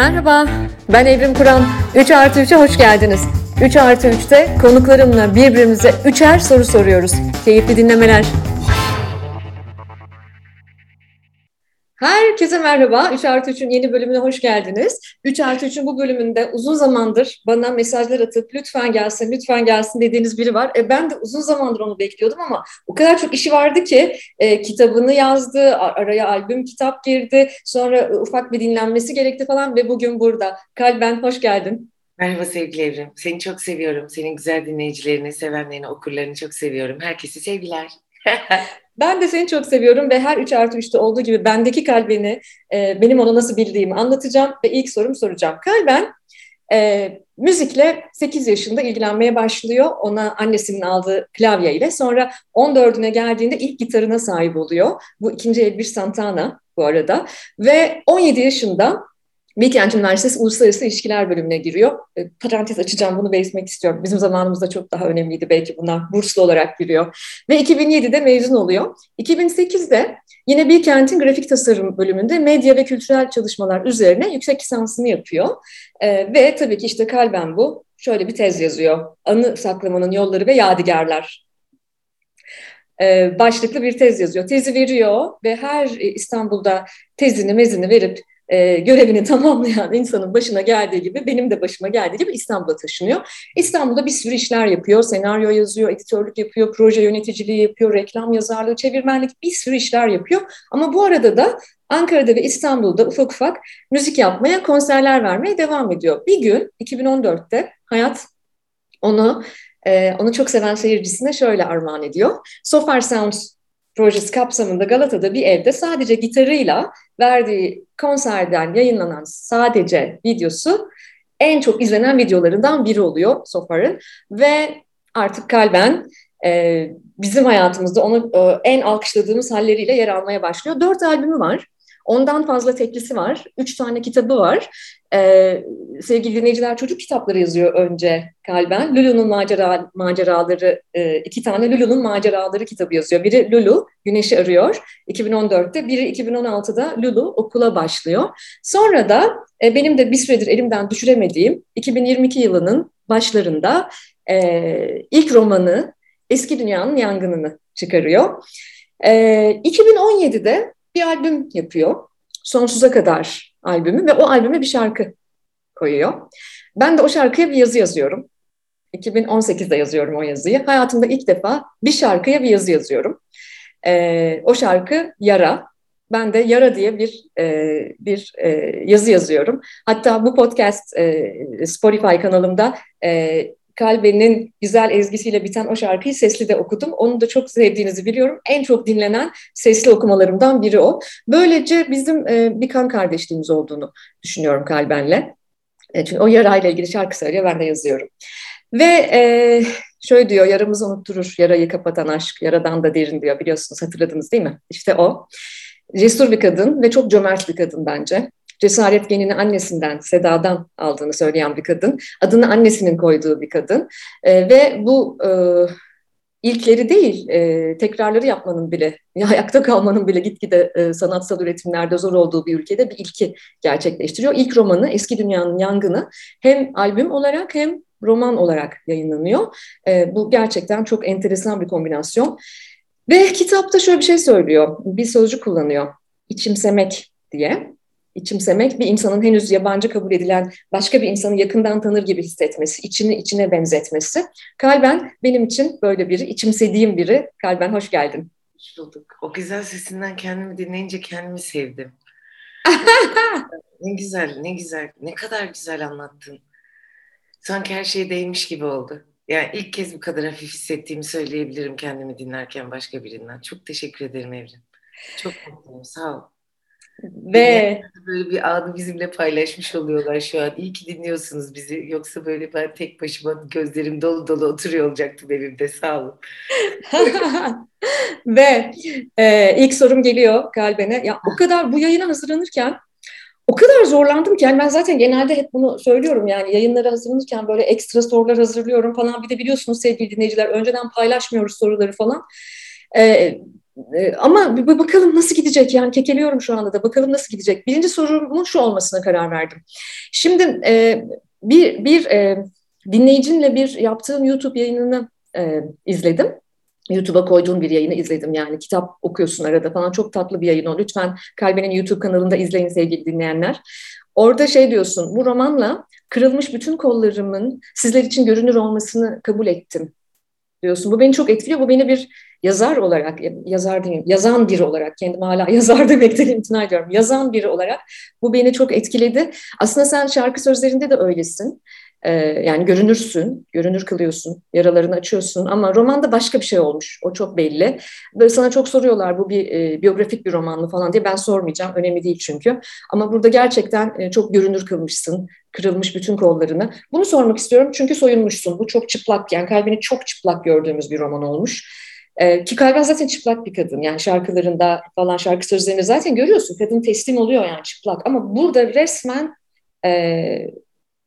Merhaba, ben Evrim Kur'an. 3 artı 3'e hoş geldiniz. 3 artı 3'te konuklarımla birbirimize üçer soru soruyoruz. Keyifli dinlemeler. Herkese merhaba. 3 artı 3'ün yeni bölümüne hoş geldiniz. 3 artı 3'ün bu bölümünde uzun zamandır bana mesajlar atıp lütfen gelsin, lütfen gelsin dediğiniz biri var. E, ben de uzun zamandır onu bekliyordum ama o kadar çok işi vardı ki e, kitabını yazdı, araya albüm kitap girdi, sonra ufak bir dinlenmesi gerekti falan ve bugün burada. Kalben hoş geldin. Merhaba sevgili Evrim. Seni çok seviyorum. Senin güzel dinleyicilerini, sevenlerini, okurlarını çok seviyorum. Herkese sevgiler. Ben de seni çok seviyorum ve her 3 artı 3'te olduğu gibi bendeki kalbini, e, benim onu nasıl bildiğimi anlatacağım ve ilk sorumu soracağım. Kalben e, müzikle 8 yaşında ilgilenmeye başlıyor. Ona annesinin aldığı klavye ile. Sonra 14'üne geldiğinde ilk gitarına sahip oluyor. Bu ikinci el bir Santana bu arada. Ve 17 yaşında Bilkent Üniversitesi Uluslararası İlişkiler bölümüne giriyor. E, parantez açacağım bunu belirtmek istiyorum. Bizim zamanımızda çok daha önemliydi belki bunlar. Burslu olarak giriyor. Ve 2007'de mezun oluyor. 2008'de yine Bilkent'in grafik tasarım bölümünde medya ve kültürel çalışmalar üzerine yüksek lisansını yapıyor. E, ve tabii ki işte kalben bu. Şöyle bir tez yazıyor. Anı saklamanın yolları ve yadigarlar e, başlıklı bir tez yazıyor. Tezi veriyor ve her İstanbul'da tezini mezini verip e, görevini tamamlayan insanın başına geldiği gibi benim de başıma geldiği gibi İstanbul'a taşınıyor. İstanbul'da bir sürü işler yapıyor. Senaryo yazıyor, editörlük yapıyor, proje yöneticiliği yapıyor, reklam yazarlığı, çevirmenlik bir sürü işler yapıyor. Ama bu arada da Ankara'da ve İstanbul'da ufak ufak müzik yapmaya, konserler vermeye devam ediyor. Bir gün 2014'te hayat onu e, onu çok seven seyircisine şöyle armağan ediyor. So Far Sounds projesi kapsamında Galata'da bir evde sadece gitarıyla verdiği konserden yayınlanan sadece videosu en çok izlenen videolarından biri oluyor Sofar'ın ve artık kalben e, bizim hayatımızda onu e, en alkışladığımız halleriyle yer almaya başlıyor. Dört albümü var. Ondan fazla teklisi var. Üç tane kitabı var. Ee, sevgili dinleyiciler çocuk kitapları yazıyor önce kalben. Lulu'nun macera, maceraları, e, iki tane Lulu'nun maceraları kitabı yazıyor. Biri Lulu, Güneşi Arıyor 2014'te. Biri 2016'da Lulu okula başlıyor. Sonra da e, benim de bir süredir elimden düşüremediğim 2022 yılının başlarında e, ilk romanı Eski Dünyanın Yangınını çıkarıyor. E, 2017'de bir albüm yapıyor. Sonsuza kadar albümü ve o albüme bir şarkı koyuyor. Ben de o şarkıya bir yazı yazıyorum. 2018'de yazıyorum o yazıyı. Hayatımda ilk defa bir şarkıya bir yazı yazıyorum. Ee, o şarkı Yara. Ben de Yara diye bir e, bir e, yazı yazıyorum. Hatta bu podcast e, Spotify kanalımda e, Kalbe'nin güzel ezgisiyle biten o şarkıyı sesli de okudum. Onu da çok sevdiğinizi biliyorum. En çok dinlenen sesli okumalarımdan biri o. Böylece bizim e, bir kan kardeşliğimiz olduğunu düşünüyorum Kalben'le. E, çünkü o yarayla ilgili şarkı söylüyor, ben de yazıyorum. Ve e, şöyle diyor, yaramızı unutturur, yarayı kapatan aşk, yaradan da derin diyor biliyorsunuz, hatırladınız değil mi? İşte o. Cesur bir kadın ve çok cömert bir kadın bence cesaret genini annesinden, Seda'dan aldığını söyleyen bir kadın. Adını annesinin koyduğu bir kadın. E, ve bu e, ilkleri değil, e, tekrarları yapmanın bile, ayakta kalmanın bile gitgide e, sanatsal üretimlerde zor olduğu bir ülkede bir ilki gerçekleştiriyor. İlk romanı Eski Dünyanın Yangını hem albüm olarak hem roman olarak yayınlanıyor. E, bu gerçekten çok enteresan bir kombinasyon. Ve kitapta şöyle bir şey söylüyor, bir sözcük kullanıyor, içimsemek diye içimsemek bir insanın henüz yabancı kabul edilen başka bir insanı yakından tanır gibi hissetmesi, içini içine benzetmesi. Kalben benim için böyle biri, içimsediğim biri. Kalben hoş geldin. Hoş bulduk. O güzel sesinden kendimi dinleyince kendimi sevdim. ne güzel, ne güzel, ne kadar güzel anlattın. Sanki her şey değmiş gibi oldu. Yani ilk kez bu kadar hafif hissettiğimi söyleyebilirim kendimi dinlerken başka birinden. Çok teşekkür ederim Evrim. Çok mutluyum, sağ ol. Ve böyle bir anı bizimle paylaşmış oluyorlar şu an. İyi ki dinliyorsunuz bizi. Yoksa böyle ben tek başıma gözlerim dolu dolu oturuyor olacaktım evimde. Sağ olun. Ve e, ilk sorum geliyor kalbine. Ya o kadar bu yayına hazırlanırken o kadar zorlandım ki yani ben zaten genelde hep bunu söylüyorum yani yayınlara hazırlanırken böyle ekstra sorular hazırlıyorum falan bir de biliyorsunuz sevgili dinleyiciler önceden paylaşmıyoruz soruları falan. Ee, ama bir bakalım nasıl gidecek yani kekeliyorum şu anda da bakalım nasıl gidecek. Birinci sorumun şu olmasına karar verdim. Şimdi e, bir, bir e, dinleyicinle bir yaptığım YouTube yayınını e, izledim. YouTube'a koyduğum bir yayını izledim yani kitap okuyorsun arada falan çok tatlı bir yayın o. Lütfen Kalbe'nin YouTube kanalında izleyin sevgili dinleyenler. Orada şey diyorsun bu romanla kırılmış bütün kollarımın sizler için görünür olmasını kabul ettim diyorsun. Bu beni çok etkiliyor. Bu beni bir yazar olarak, yazar diyeyim, yazan biri olarak, kendim hala yazar demekten imtina ediyorum. Yazan biri olarak bu beni çok etkiledi. Aslında sen şarkı sözlerinde de öylesin. Ee, yani görünürsün, görünür kılıyorsun, yaralarını açıyorsun ama romanda başka bir şey olmuş. O çok belli. Böyle sana çok soruyorlar bu bir e, biyografik bir roman mı falan diye ben sormayacağım. Önemli değil çünkü. Ama burada gerçekten e, çok görünür kılmışsın. Kırılmış bütün kollarını. Bunu sormak istiyorum çünkü soyunmuşsun. Bu çok çıplak yani kalbini çok çıplak gördüğümüz bir roman olmuş. E, ki Kalben zaten çıplak bir kadın. Yani şarkılarında falan şarkı sözlerinde zaten görüyorsun. Kadın teslim oluyor yani çıplak. Ama burada resmen e,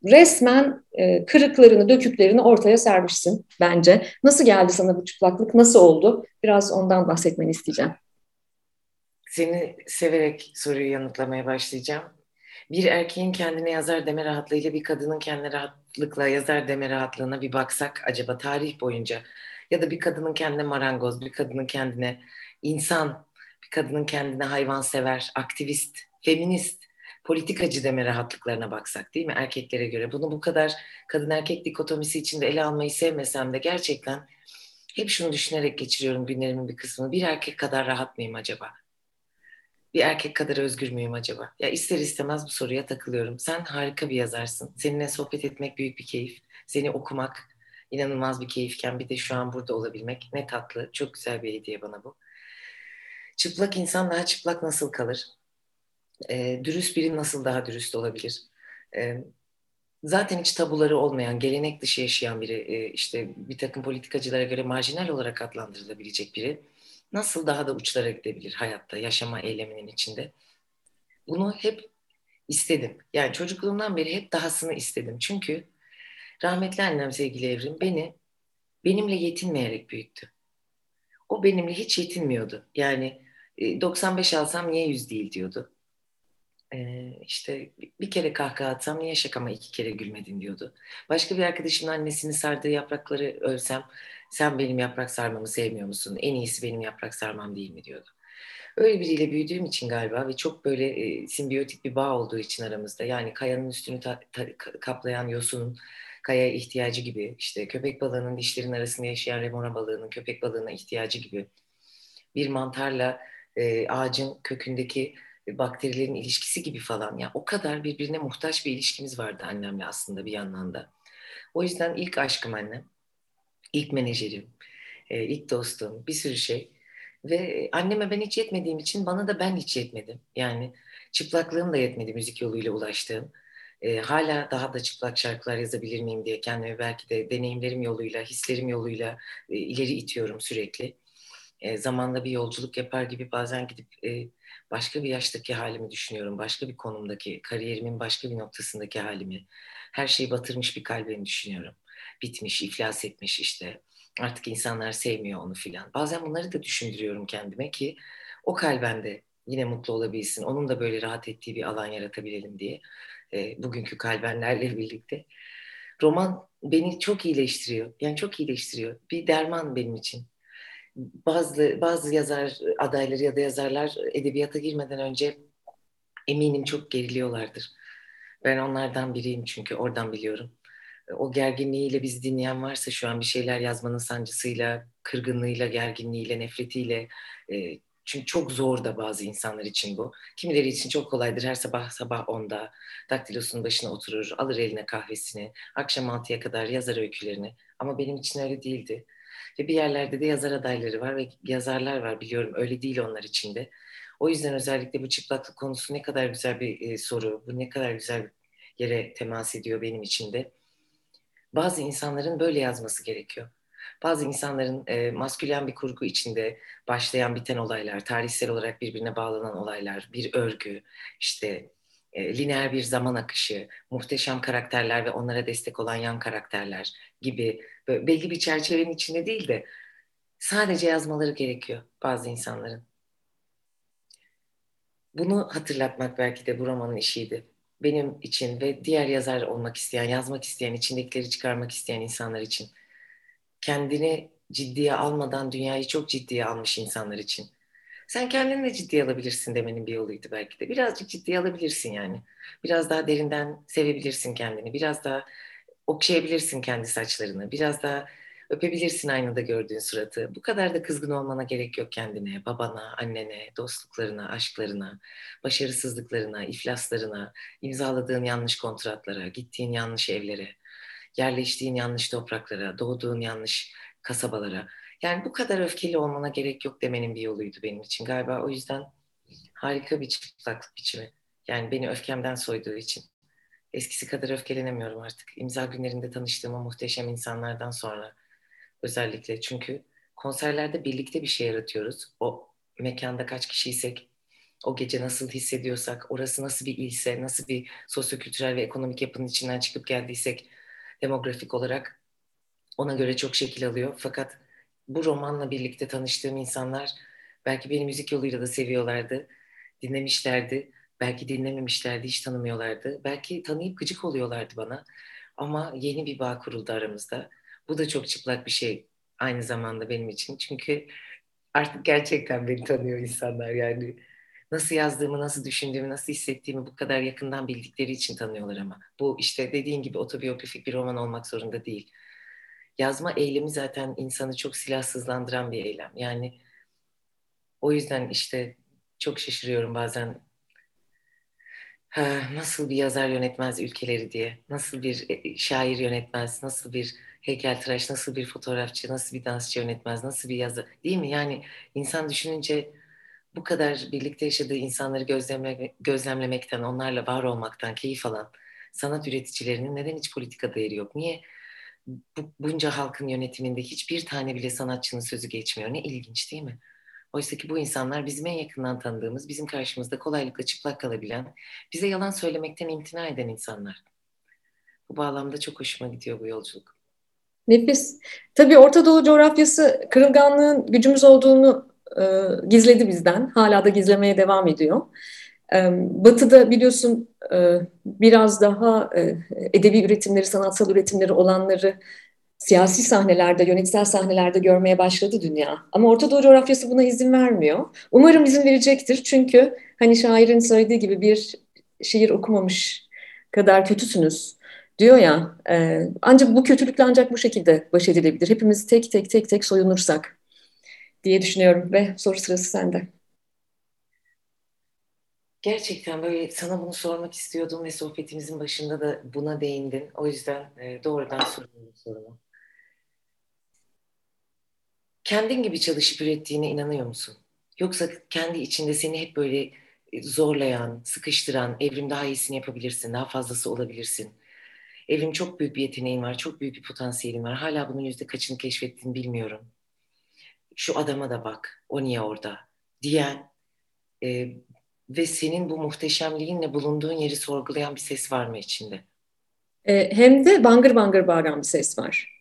resmen e, kırıklarını, döküklerini ortaya sermişsin bence. Nasıl geldi sana bu çıplaklık? Nasıl oldu? Biraz ondan bahsetmeni isteyeceğim. Seni severek soruyu yanıtlamaya başlayacağım. Bir erkeğin kendine yazar deme rahatlığıyla bir kadının kendine rahatlıkla yazar deme rahatlığına bir baksak acaba tarih boyunca ya da bir kadının kendine marangoz, bir kadının kendine insan, bir kadının kendine hayvansever, aktivist, feminist, politikacı deme rahatlıklarına baksak değil mi erkeklere göre? Bunu bu kadar kadın erkek dikotomisi içinde ele almayı sevmesem de gerçekten hep şunu düşünerek geçiriyorum günlerimin bir kısmını. Bir erkek kadar rahat mıyım acaba? Bir erkek kadar özgür müyüm acaba? Ya ister istemez bu soruya takılıyorum. Sen harika bir yazarsın. Seninle sohbet etmek büyük bir keyif. Seni okumak, inanılmaz bir keyifken bir de şu an burada olabilmek ne tatlı. Çok güzel bir hediye bana bu. Çıplak insan daha çıplak nasıl kalır? E, dürüst biri nasıl daha dürüst olabilir? E, zaten hiç tabuları olmayan, gelenek dışı yaşayan biri, e, işte bir takım politikacılara göre marjinal olarak adlandırılabilecek biri nasıl daha da uçlara gidebilir hayatta, yaşama eyleminin içinde? Bunu hep istedim. Yani çocukluğumdan beri hep dahasını istedim. Çünkü Rahmetli annem sevgili Evrim beni benimle yetinmeyerek büyüttü. O benimle hiç yetinmiyordu. Yani 95 e, alsam niye 100 değil diyordu. Ee, işte bir kere kahkaha atsam niye şakama iki kere gülmedin diyordu. Başka bir arkadaşımın annesini sardığı yaprakları ölsem sen benim yaprak sarmamı sevmiyor musun? En iyisi benim yaprak sarmam değil mi diyordu. Öyle biriyle büyüdüğüm için galiba ve çok böyle e, simbiyotik bir bağ olduğu için aramızda yani kayanın üstünü ta, ta, kaplayan yosunun kaya ihtiyacı gibi, işte köpek balığının dişlerin arasında yaşayan remora balığının köpek balığına ihtiyacı gibi bir mantarla e, ağacın kökündeki bakterilerin ilişkisi gibi falan. Ya o kadar birbirine muhtaç bir ilişkimiz vardı annemle aslında bir yandan da. O yüzden ilk aşkım annem, ilk menajerim, e, ilk dostum, bir sürü şey. Ve anneme ben hiç yetmediğim için bana da ben hiç yetmedim. Yani çıplaklığım da yetmedi müzik yoluyla ulaştığım e, hala daha da çıplak şarkılar yazabilir miyim diye kendimi belki de deneyimlerim yoluyla, hislerim yoluyla e, ileri itiyorum sürekli. Zamanla bir yolculuk yapar gibi bazen gidip başka bir yaştaki halimi düşünüyorum. Başka bir konumdaki, kariyerimin başka bir noktasındaki halimi. Her şeyi batırmış bir kalbini düşünüyorum. Bitmiş, iflas etmiş işte. Artık insanlar sevmiyor onu filan. Bazen bunları da düşündürüyorum kendime ki o kalbende yine mutlu olabilsin. Onun da böyle rahat ettiği bir alan yaratabilelim diye e, bugünkü kalbenlerle birlikte. Roman beni çok iyileştiriyor. Yani çok iyileştiriyor. Bir derman benim için. Bazı bazı yazar adayları ya da yazarlar edebiyata girmeden önce eminim çok geriliyorlardır. Ben onlardan biriyim çünkü oradan biliyorum. O gerginliğiyle biz dinleyen varsa şu an bir şeyler yazmanın sancısıyla, kırgınlığıyla, gerginliğiyle, nefretiyle, e, çünkü çok zor da bazı insanlar için bu. Kimileri için çok kolaydır. Her sabah sabah onda daktilosunun başına oturur, alır eline kahvesini, akşam altıya kadar yazar öykülerini. Ama benim için öyle değildi. Ve bir yerlerde de yazar adayları var ve yazarlar var biliyorum. Öyle değil onlar için de. O yüzden özellikle bu çıplaklık konusu ne kadar güzel bir e, soru. Bu ne kadar güzel yere temas ediyor benim için de. Bazı insanların böyle yazması gerekiyor bazı insanların e, maskülen bir kurgu içinde başlayan biten olaylar, tarihsel olarak birbirine bağlanan olaylar, bir örgü, işte e, lineer bir zaman akışı, muhteşem karakterler ve onlara destek olan yan karakterler gibi belli bir çerçevenin içinde değil de Sadece yazmaları gerekiyor bazı insanların. Bunu hatırlatmak belki de bu romanın işiydi. Benim için ve diğer yazar olmak isteyen, yazmak isteyen, içindekileri çıkarmak isteyen insanlar için. Kendini ciddiye almadan dünyayı çok ciddiye almış insanlar için. Sen kendini de ciddiye alabilirsin demenin bir yoluydu belki de. Birazcık ciddiye alabilirsin yani. Biraz daha derinden sevebilirsin kendini. Biraz daha okşayabilirsin kendi saçlarını. Biraz daha öpebilirsin aynada gördüğün suratı. Bu kadar da kızgın olmana gerek yok kendine, babana, annene, dostluklarına, aşklarına, başarısızlıklarına, iflaslarına, imzaladığın yanlış kontratlara, gittiğin yanlış evlere, yerleştiğin yanlış topraklara, doğduğun yanlış kasabalara. Yani bu kadar öfkeli olmana gerek yok demenin bir yoluydu benim için. Galiba o yüzden harika bir çıplaklık biçimi. Yani beni öfkemden soyduğu için. Eskisi kadar öfkelenemiyorum artık. İmza günlerinde tanıştığım muhteşem insanlardan sonra özellikle. Çünkü konserlerde birlikte bir şey yaratıyoruz. O mekanda kaç kişiysek, o gece nasıl hissediyorsak, orası nasıl bir ilse, nasıl bir sosyokültürel ve ekonomik yapının içinden çıkıp geldiysek demografik olarak ona göre çok şekil alıyor. Fakat bu romanla birlikte tanıştığım insanlar belki beni müzik yoluyla da seviyorlardı, dinlemişlerdi. Belki dinlememişlerdi, hiç tanımıyorlardı. Belki tanıyıp gıcık oluyorlardı bana. Ama yeni bir bağ kuruldu aramızda. Bu da çok çıplak bir şey aynı zamanda benim için. Çünkü artık gerçekten beni tanıyor insanlar yani. Nasıl yazdığımı, nasıl düşündüğümü, nasıl hissettiğimi bu kadar yakından bildikleri için tanıyorlar ama. Bu işte dediğin gibi otobiyografik bir roman olmak zorunda değil. Yazma eylemi zaten insanı çok silahsızlandıran bir eylem. Yani o yüzden işte çok şaşırıyorum bazen nasıl bir yazar yönetmez ülkeleri diye, nasıl bir e, şair yönetmez, nasıl bir heykeltıraş, nasıl bir fotoğrafçı, nasıl bir dansçı yönetmez, nasıl bir yazar değil mi? Yani insan düşününce bu kadar birlikte yaşadığı insanları gözlemle, gözlemlemekten, onlarla var olmaktan keyif alan sanat üreticilerinin neden hiç politikada yeri yok? Niye bu, bunca halkın yönetiminde hiçbir tane bile sanatçının sözü geçmiyor? Ne ilginç değil mi? Oysa ki bu insanlar bizim en yakından tanıdığımız, bizim karşımızda kolaylıkla çıplak kalabilen, bize yalan söylemekten imtina eden insanlar. Bu bağlamda çok hoşuma gidiyor bu yolculuk. Nefis. Tabii Orta Doğu coğrafyası kırılganlığın gücümüz olduğunu e, gizledi bizden. Hala da gizlemeye devam ediyor. Batı'da biliyorsun e, biraz daha e, edebi üretimleri, sanatsal üretimleri olanları siyasi sahnelerde, yönetsel sahnelerde görmeye başladı dünya. Ama Orta Doğu coğrafyası buna izin vermiyor. Umarım izin verecektir. Çünkü hani şairin söylediği gibi bir şiir okumamış kadar kötüsünüz diyor ya. E, ancak bu kötülükle ancak bu şekilde baş edilebilir. Hepimiz tek tek tek tek soyunursak diye düşünüyorum ve soru sırası sende. Gerçekten böyle sana bunu sormak istiyordum ve sohbetimizin başında da buna değindin. O yüzden e, doğrudan soruyorum sorumu. Kendin gibi çalışıp ürettiğine inanıyor musun? Yoksa kendi içinde seni hep böyle e, zorlayan, sıkıştıran, evrim daha iyisini yapabilirsin, daha fazlası olabilirsin. Evrim çok büyük bir yeteneğin var, çok büyük bir potansiyelin var. Hala bunun yüzde kaçını keşfettiğini bilmiyorum. Şu adama da bak, o niye orada diyen e, ve senin bu muhteşemliğinle bulunduğun yeri sorgulayan bir ses var mı içinde? E, hem de bangır bangır bağıran bir ses var.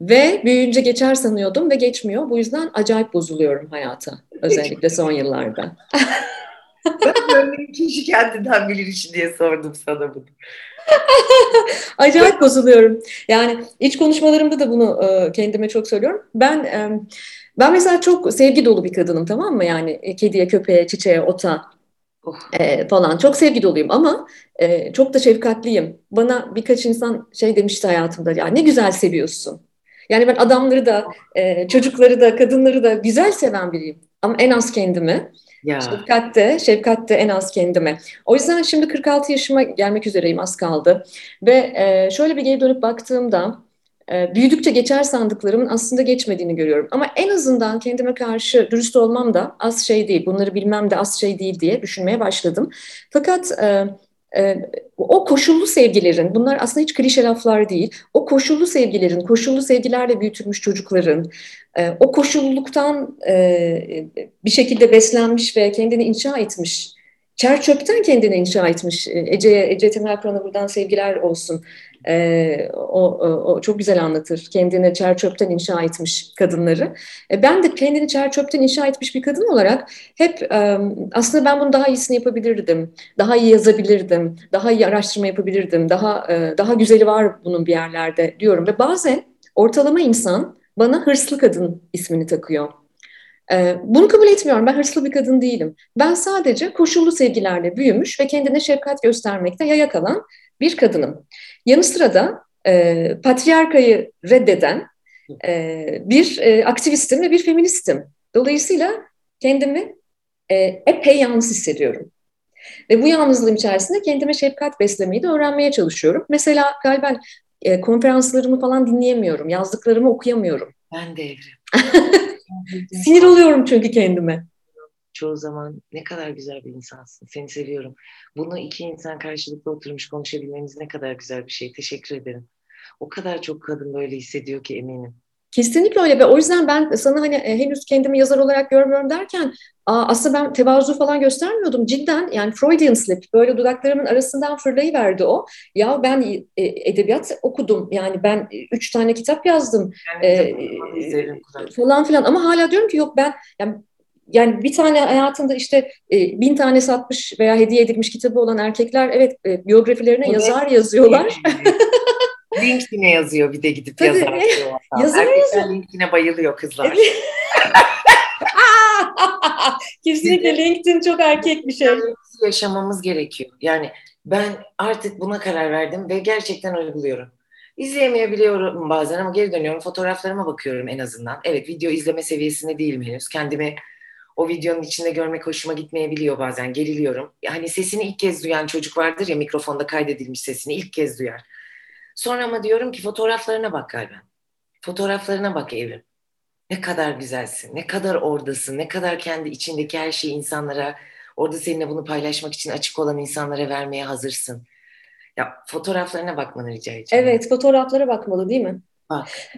Ve büyüyünce geçer sanıyordum ve geçmiyor. Bu yüzden acayip bozuluyorum hayata. Özellikle son yıllarda. ben kişi kendinden bilir için diye sordum sana bunu. acayip bozuluyorum. Yani iç konuşmalarımda da bunu e, kendime çok söylüyorum. Ben e, ben mesela çok sevgi dolu bir kadınım tamam mı? Yani e, kediye, köpeğe, çiçeğe, ota. E, falan çok sevgi doluyum ama e, çok da şefkatliyim. Bana birkaç insan şey demişti hayatımda ya ne güzel seviyorsun. Yani ben adamları da, e, çocukları da, kadınları da güzel seven biriyim. Ama en az kendimi. Ya. Şefkat de, şefkat de en az kendime. O yüzden şimdi 46 yaşıma gelmek üzereyim az kaldı. Ve e, şöyle bir geri dönüp baktığımda büyüdükçe geçer sandıklarımın aslında geçmediğini görüyorum. Ama en azından kendime karşı dürüst olmam da az şey değil, bunları bilmem de az şey değil diye düşünmeye başladım. Fakat e, e, o koşullu sevgilerin, bunlar aslında hiç klişe laflar değil, o koşullu sevgilerin, koşullu sevgilerle büyütülmüş çocukların, e, o koşulluluktan bir şekilde beslenmiş ve kendini inşa etmiş, çer çöpten kendini inşa etmiş, Ece'ye, Ece Temel Kur'an'a buradan sevgiler olsun. E, o, o, çok güzel anlatır. Kendini çer çöpten inşa etmiş kadınları. E, ben de kendini çer çöpten inşa etmiş bir kadın olarak hep e, aslında ben bunu daha iyisini yapabilirdim. Daha iyi yazabilirdim. Daha iyi araştırma yapabilirdim. Daha e, daha güzeli var bunun bir yerlerde diyorum. Ve bazen ortalama insan bana hırslı kadın ismini takıyor. Bunu kabul etmiyorum. Ben hırslı bir kadın değilim. Ben sadece koşullu sevgilerle büyümüş ve kendine şefkat göstermekte yaya kalan bir kadınım. Yanı sıra da e, patriarkayı reddeden e, bir e, aktivistim ve bir feministim. Dolayısıyla kendimi e, epey yalnız hissediyorum. Ve bu yalnızlığım içerisinde kendime şefkat beslemeyi de öğrenmeye çalışıyorum. Mesela galiba e, konferanslarımı falan dinleyemiyorum, yazdıklarımı okuyamıyorum. Ben de Evrim. Sinir oluyorum çünkü kendime. Çoğu zaman ne kadar güzel bir insansın. Seni seviyorum. Bunu iki insan karşılıklı oturmuş konuşabilmeniz ne kadar güzel bir şey. Teşekkür ederim. O kadar çok kadın böyle hissediyor ki eminim. Kesinlikle öyle ve o yüzden ben sana hani e, henüz kendimi yazar olarak görmüyorum derken aslında ben tevazu falan göstermiyordum. Cidden yani Freudian slip böyle dudaklarımın arasından fırlayıverdi o. Ya ben e, edebiyat okudum yani ben e, üç tane kitap yazdım e, falan filan ama hala diyorum ki yok ben yani yani bir tane hayatında işte e, bin tane satmış veya hediye edilmiş kitabı olan erkekler evet e, biyografilerine evet. yazar yazıyorlar. LinkedIn'e yazıyor bir de gidip Tabii, yazar. yazar yazıyor. LinkedIn'e bayılıyor kızlar. Kesinlikle LinkedIn çok erkek bir şey. Yaşamamız gerekiyor. Yani ben artık buna karar verdim ve gerçekten uyguluyorum. İzleyemeyebiliyorum bazen ama geri dönüyorum. Fotoğraflarıma bakıyorum en azından. Evet video izleme seviyesinde değilim henüz. Kendimi o videonun içinde görmek hoşuma gitmeyebiliyor bazen. Geriliyorum. Hani sesini ilk kez duyan çocuk vardır ya mikrofonda kaydedilmiş sesini ilk kez duyar. Sonra ama diyorum ki fotoğraflarına bak galiba. Fotoğraflarına bak Evrim. Ne kadar güzelsin, ne kadar oradasın, ne kadar kendi içindeki her şeyi insanlara, orada seninle bunu paylaşmak için açık olan insanlara vermeye hazırsın. Ya fotoğraflarına bakmanı rica edeceğim. Evet, fotoğraflara bakmalı değil mi?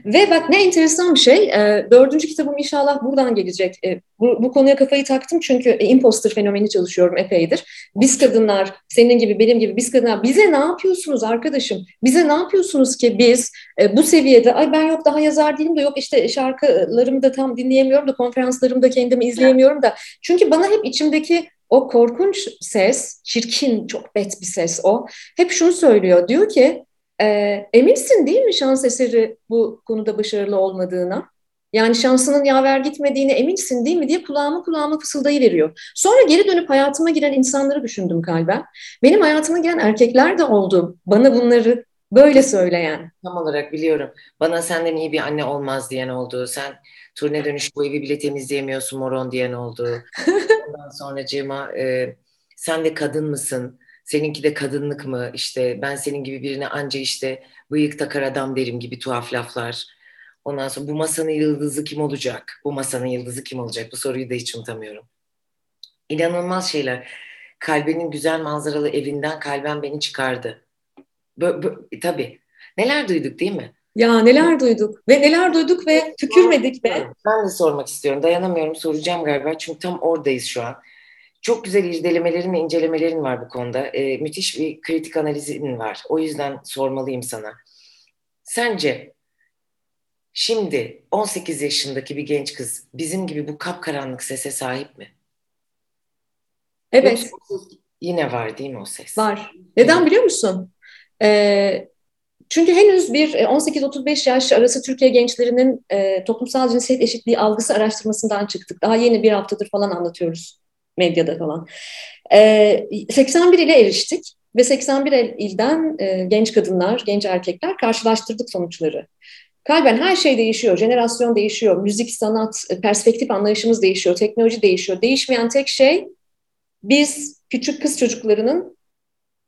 Ve bak ne enteresan bir şey, e, dördüncü kitabım inşallah buradan gelecek. E, bu, bu konuya kafayı taktım çünkü e, imposter fenomeni çalışıyorum epeydir. Biz kadınlar, senin gibi benim gibi biz kadınlar, bize ne yapıyorsunuz arkadaşım? Bize ne yapıyorsunuz ki biz e, bu seviyede, ay ben yok daha yazar değilim de yok işte şarkılarımı da tam dinleyemiyorum da konferanslarımda kendimi izleyemiyorum da. Çünkü bana hep içimdeki o korkunç ses, çirkin, çok bet bir ses o. Hep şunu söylüyor, diyor ki e, eminsin değil mi şans eseri bu konuda başarılı olmadığına? Yani şansının yaver gitmediğine eminsin değil mi diye kulağıma kulağıma fısıldayıveriyor. Sonra geri dönüp hayatıma giren insanları düşündüm kalben. Benim hayatıma giren erkekler de oldu. Bana bunları böyle söyleyen. Tam olarak biliyorum. Bana senden iyi bir anne olmaz diyen oldu. Sen turne dönüş bu evi bile temizleyemiyorsun moron diyen oldu. Ondan sonra Cema e, sen de kadın mısın? Seninki de kadınlık mı? İşte ben senin gibi birine anca işte bıyık takar adam derim gibi tuhaf laflar. Ondan sonra bu masanın yıldızı kim olacak? Bu masanın yıldızı kim olacak? Bu soruyu da hiç unutamıyorum. İnanılmaz şeyler. Kalbenin güzel manzaralı evinden kalben beni çıkardı. Bö, bö, tabii. Neler duyduk değil mi? Ya neler duyduk ve neler duyduk ve tükürmedik be. Ben de sormak istiyorum. Dayanamıyorum soracağım galiba çünkü tam oradayız şu an. Çok güzel irdelemelerin ve incelemelerin var bu konuda. Ee, müthiş bir kritik analizin var. O yüzden sormalıyım sana. Sence şimdi 18 yaşındaki bir genç kız bizim gibi bu kapkaranlık sese sahip mi? Evet. Yine var değil mi o ses? Var. Neden biliyor musun? Ee, çünkü henüz bir 18-35 e, yaş arası Türkiye gençlerinin e, toplumsal cinsiyet eşitliği algısı araştırmasından çıktık. Daha yeni bir haftadır falan anlatıyoruz medyada falan. E, 81 ile eriştik ve 81 ilden e, genç kadınlar, genç erkekler karşılaştırdık sonuçları. Kalben her şey değişiyor, jenerasyon değişiyor, müzik, sanat, e, perspektif anlayışımız değişiyor, teknoloji değişiyor. Değişmeyen tek şey biz küçük kız çocuklarının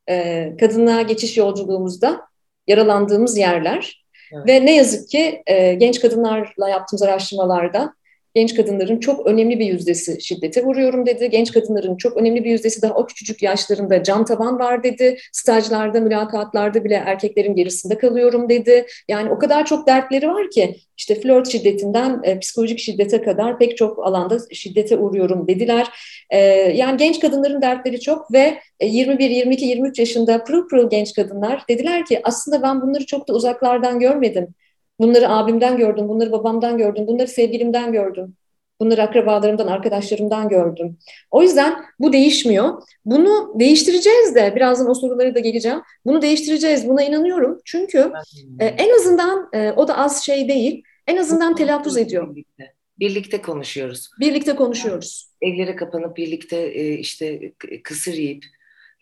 e, kadınlığa geçiş yolculuğumuzda yaralandığımız yerler. Evet. Ve ne yazık ki e, genç kadınlarla yaptığımız araştırmalarda genç kadınların çok önemli bir yüzdesi şiddete vuruyorum dedi. Genç kadınların çok önemli bir yüzdesi daha o küçücük yaşlarında cam tavan var dedi. Stajlarda, mülakatlarda bile erkeklerin gerisinde kalıyorum dedi. Yani o kadar çok dertleri var ki işte flört şiddetinden e, psikolojik şiddete kadar pek çok alanda şiddete uğruyorum dediler. E, yani genç kadınların dertleri çok ve 21, 22, 23 yaşında pırıl pırıl genç kadınlar dediler ki aslında ben bunları çok da uzaklardan görmedim. Bunları abimden gördüm, bunları babamdan gördüm, bunları sevgilimden gördüm. Bunları akrabalarımdan, arkadaşlarımdan gördüm. O yüzden bu değişmiyor. Bunu değiştireceğiz de, birazdan o soruları da geleceğim. Bunu değiştireceğiz, buna inanıyorum. Çünkü e, en azından e, o da az şey değil, en azından telaffuz ediyor. Birlikte, birlikte konuşuyoruz. Birlikte konuşuyoruz. Evlere kapanıp birlikte e, işte kısır yiyip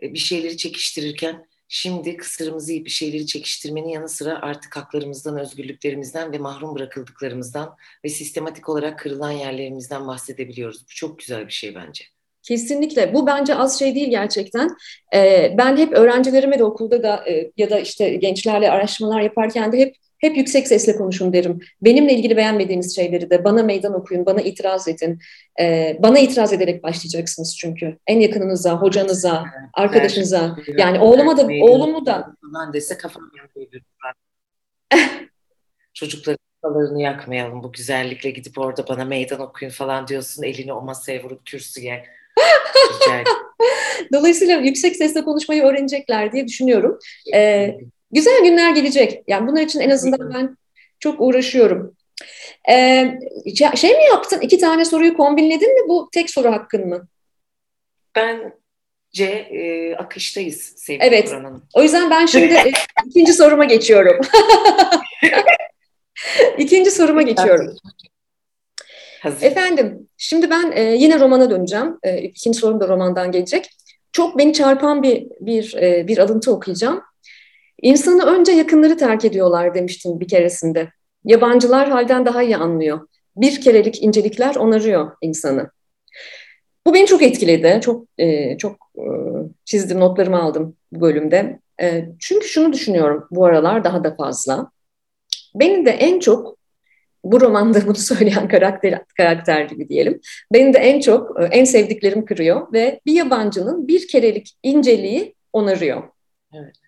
e, bir şeyleri çekiştirirken Şimdi kısırımızı yiyip bir şeyleri çekiştirmenin yanı sıra artık haklarımızdan, özgürlüklerimizden ve mahrum bırakıldıklarımızdan ve sistematik olarak kırılan yerlerimizden bahsedebiliyoruz. Bu çok güzel bir şey bence. Kesinlikle. Bu bence az şey değil gerçekten. Ee, ben hep öğrencilerime de okulda da e, ya da işte gençlerle araştırmalar yaparken de hep hep yüksek sesle konuşun derim. Benimle ilgili beğenmediğiniz şeyleri de bana meydan okuyun, bana itiraz edin. Ee, bana itiraz ederek başlayacaksınız çünkü. En yakınınıza, hocanıza, arkadaşınıza. Yani oğluma da, oğlumu da. Falan dese kafam Çocukların kafalarını yakmayalım. Bu güzellikle gidip orada bana meydan okuyun falan diyorsun. Elini o masaya vurup kürsüye. Dolayısıyla yüksek sesle konuşmayı öğrenecekler diye düşünüyorum. Ee, Güzel günler gelecek. Yani bunlar için en azından ben çok uğraşıyorum. Ee, şey mi yaptın? İki tane soruyu kombinledin mi? Bu tek soru hakkın mı? Bence e, akıştayız sevgili Evet. Kur'an O yüzden ben şimdi e, ikinci soruma geçiyorum. İkinci soruma geçiyorum. Hazır. Efendim, şimdi ben e, yine romana döneceğim. E, ikinci sorum da romandan gelecek. Çok beni çarpan bir bir e, bir alıntı okuyacağım. İnsanı önce yakınları terk ediyorlar demiştim bir keresinde. Yabancılar halden daha iyi anlıyor. Bir kerelik incelikler onarıyor insanı. Bu beni çok etkiledi. Çok e, çok e, çizdim, notlarımı aldım bu bölümde. E, çünkü şunu düşünüyorum bu aralar daha da fazla. Beni de en çok bu romanda bunu söyleyen karakter karakter gibi diyelim. Beni de en çok e, en sevdiklerim kırıyor ve bir yabancının bir kerelik inceliği onarıyor. Evet.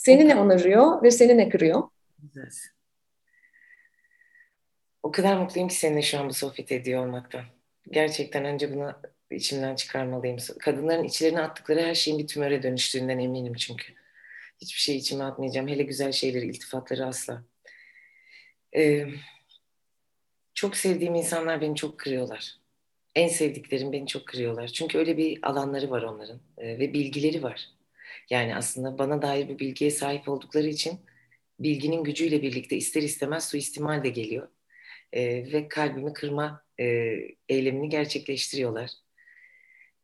Seni ne onarıyor ve seni ne kırıyor? Güzel. O kadar mutluyum ki seninle şu an bu sohbet ediyor olmaktan. Gerçekten önce bunu içimden çıkarmalıyım. Kadınların içlerine attıkları her şeyin bir tümöre dönüştüğünden eminim çünkü. Hiçbir şey içime atmayacağım. Hele güzel şeyleri, iltifatları asla. Ee, çok sevdiğim insanlar beni çok kırıyorlar. En sevdiklerim beni çok kırıyorlar. Çünkü öyle bir alanları var onların ee, ve bilgileri var. Yani aslında bana dair bir bilgiye sahip oldukları için bilginin gücüyle birlikte ister istemez suistimal de geliyor. E, ve kalbimi kırma e, eylemini gerçekleştiriyorlar.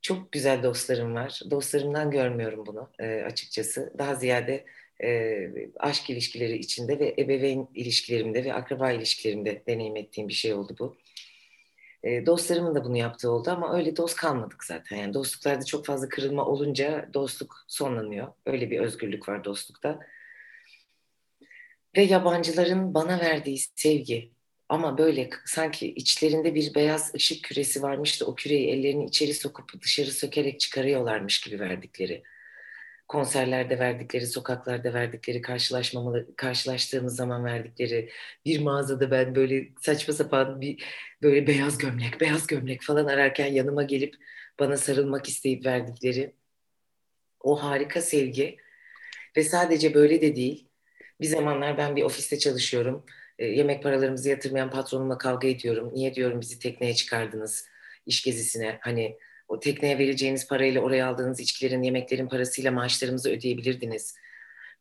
Çok güzel dostlarım var. Dostlarımdan görmüyorum bunu e, açıkçası. Daha ziyade e, aşk ilişkileri içinde ve ebeveyn ilişkilerimde ve akraba ilişkilerimde deneyim ettiğim bir şey oldu bu. E, dostlarımın da bunu yaptığı oldu ama öyle dost kalmadık zaten. Yani dostluklarda çok fazla kırılma olunca dostluk sonlanıyor. Öyle bir özgürlük var dostlukta. Ve yabancıların bana verdiği sevgi ama böyle sanki içlerinde bir beyaz ışık küresi varmış da o küreyi ellerini içeri sokup dışarı sökerek çıkarıyorlarmış gibi verdikleri konserlerde verdikleri, sokaklarda verdikleri, karşılaşmamalı, karşılaştığımız zaman verdikleri bir mağazada ben böyle saçma sapan bir böyle beyaz gömlek, beyaz gömlek falan ararken yanıma gelip bana sarılmak isteyip verdikleri o harika sevgi ve sadece böyle de değil. Bir zamanlar ben bir ofiste çalışıyorum. E, yemek paralarımızı yatırmayan patronumla kavga ediyorum. Niye diyorum bizi tekneye çıkardınız iş gezisine? Hani o tekneye vereceğiniz parayla oraya aldığınız içkilerin, yemeklerin parasıyla maaşlarımızı ödeyebilirdiniz.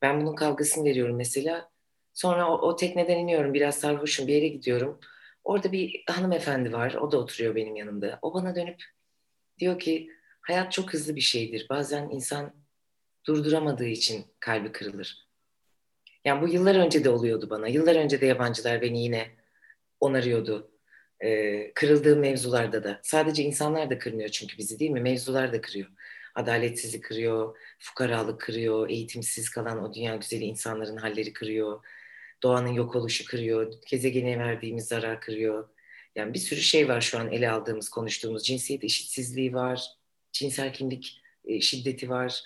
Ben bunun kavgasını veriyorum mesela. Sonra o, o tekneden iniyorum, biraz sarhoşum bir yere gidiyorum. Orada bir hanımefendi var, o da oturuyor benim yanımda. O bana dönüp diyor ki, hayat çok hızlı bir şeydir. Bazen insan durduramadığı için kalbi kırılır. Yani bu yıllar önce de oluyordu bana. Yıllar önce de yabancılar beni yine onarıyordu e, kırıldığı mevzularda da. Sadece insanlar da kırmıyor çünkü bizi değil mi? Mevzular da kırıyor. Adaletsizlik kırıyor, fukaralık kırıyor, eğitimsiz kalan o dünya güzeli insanların halleri kırıyor, doğanın yok oluşu kırıyor, gezegene verdiğimiz zarar kırıyor. Yani bir sürü şey var şu an ele aldığımız, konuştuğumuz. Cinsiyet eşitsizliği var, cinsel kimlik e, şiddeti var,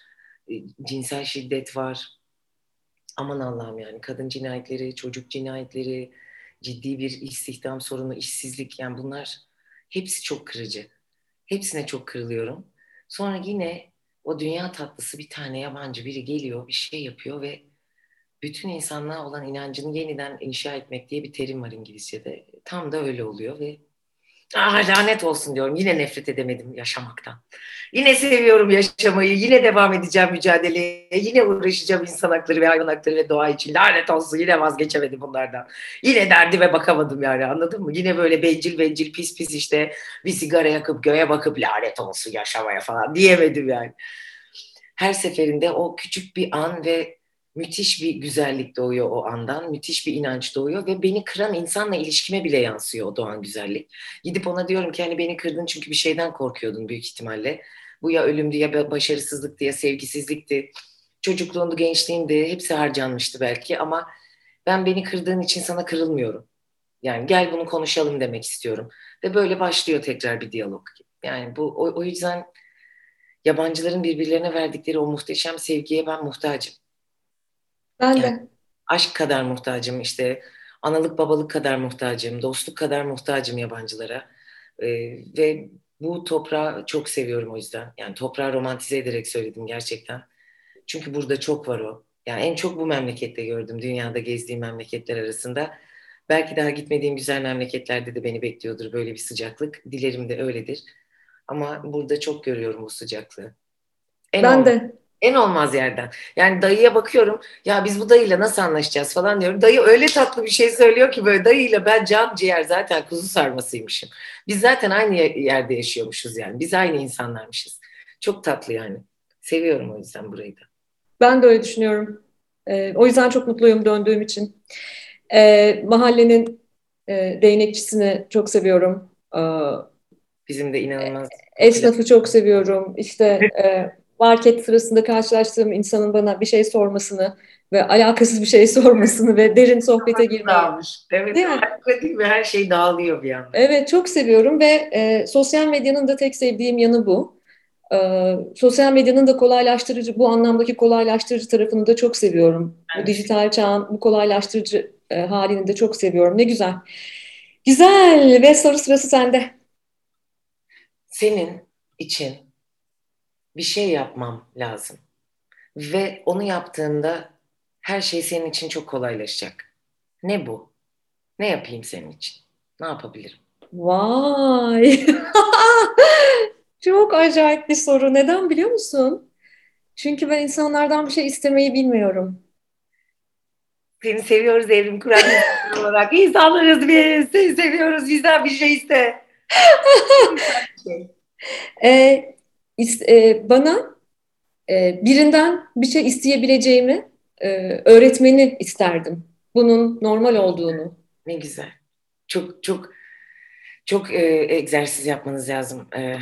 e, cinsel şiddet var. Aman Allah'ım yani kadın cinayetleri, çocuk cinayetleri, ciddi bir istihdam sorunu, işsizlik yani bunlar hepsi çok kırıcı. Hepsine çok kırılıyorum. Sonra yine o dünya tatlısı bir tane yabancı biri geliyor, bir şey yapıyor ve bütün insanlığa olan inancını yeniden inşa etmek diye bir terim var İngilizce'de. Tam da öyle oluyor ve ah, lanet olsun diyorum. Yine nefret edemedim yaşamaktan. Yine seviyorum yaşamayı. Yine devam edeceğim mücadeleye. Yine uğraşacağım insan hakları ve hayvan hakları ve doğa için. Lanet olsun yine vazgeçemedim bunlardan. Yine derdime bakamadım yani anladın mı? Yine böyle bencil bencil pis pis işte bir sigara yakıp göğe bakıp lanet olsun yaşamaya falan diyemedim yani. Her seferinde o küçük bir an ve müthiş bir güzellik doğuyor o andan, müthiş bir inanç doğuyor ve beni kıran insanla ilişkime bile yansıyor o doğan güzellik. Gidip ona diyorum ki hani beni kırdın çünkü bir şeyden korkuyordun büyük ihtimalle. Bu ya ölümdü ya başarısızlıktı ya sevgisizlikti. Çocukluğundu, gençliğindi, hepsi harcanmıştı belki ama ben beni kırdığın için sana kırılmıyorum. Yani gel bunu konuşalım demek istiyorum. Ve böyle başlıyor tekrar bir diyalog. Yani bu o, o yüzden yabancıların birbirlerine verdikleri o muhteşem sevgiye ben muhtacım. Ben yani, de. Aşk kadar muhtacım işte analık babalık kadar muhtacım, dostluk kadar muhtacım yabancılara. Ee, ve bu toprağı çok seviyorum o yüzden. Yani toprağı romantize ederek söyledim gerçekten. Çünkü burada çok var o. Yani en çok bu memlekette gördüm. Dünyada gezdiğim memleketler arasında. Belki daha gitmediğim güzel memleketlerde de beni bekliyordur böyle bir sıcaklık. Dilerim de öyledir. Ama burada çok görüyorum bu sıcaklığı. En ben de. En olmaz yerden. Yani dayıya bakıyorum ya biz bu dayıyla nasıl anlaşacağız falan diyorum. Dayı öyle tatlı bir şey söylüyor ki böyle dayıyla ben can ciğer zaten kuzu sarmasıymışım. Biz zaten aynı yerde yaşıyormuşuz yani. Biz aynı insanlarmışız. Çok tatlı yani. Seviyorum o yüzden burayı da. Ben de öyle düşünüyorum. Ee, o yüzden çok mutluyum döndüğüm için. Ee, mahallenin e, değnekçisini çok seviyorum. Ee, Bizim de inanılmaz. Esnafı çok seviyorum. İşte e, market sırasında karşılaştığım insanın bana bir şey sormasını ve alakasız bir şey sormasını ve derin sohbete girmeyi. Dağılmış. Evet, değil mi? değil mi? Her şey dağılıyor bir anda. Evet, çok seviyorum ve e, sosyal medyanın da tek sevdiğim yanı bu. E, sosyal medyanın da kolaylaştırıcı, bu anlamdaki kolaylaştırıcı tarafını da çok seviyorum. Evet. Bu dijital çağın bu kolaylaştırıcı e, halini de çok seviyorum. Ne güzel. Güzel ve soru sırası sende. Senin için bir şey yapmam lazım. Ve onu yaptığında her şey senin için çok kolaylaşacak. Ne bu? Ne yapayım senin için? Ne yapabilirim? Vay! çok acayip bir soru. Neden biliyor musun? Çünkü ben insanlardan bir şey istemeyi bilmiyorum. Seni seviyoruz Evrim Kur'an olarak. İnsanlarız biz. Seni seviyoruz. Bizden bir şey iste. ee, e, bana e, birinden bir şey isteyebileceğimi e, öğretmeni isterdim. Bunun normal olduğunu. Ne güzel. Çok çok çok e, egzersiz yapmanız lazım. E,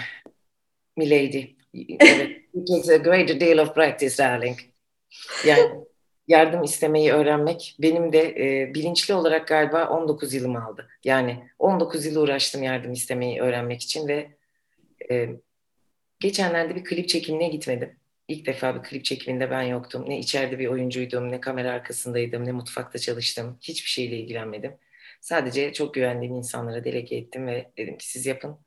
milady. Evet. It takes a great deal of practice, darling. Yani yardım istemeyi öğrenmek benim de e, bilinçli olarak galiba 19 yılımı aldı. Yani 19 yıl uğraştım yardım istemeyi öğrenmek için ve e, Geçenlerde bir klip çekimine gitmedim. İlk defa bir klip çekiminde ben yoktum. Ne içeride bir oyuncuydum, ne kamera arkasındaydım, ne mutfakta çalıştım. Hiçbir şeyle ilgilenmedim. Sadece çok güvendiğim insanlara delege ettim ve dedim ki siz yapın.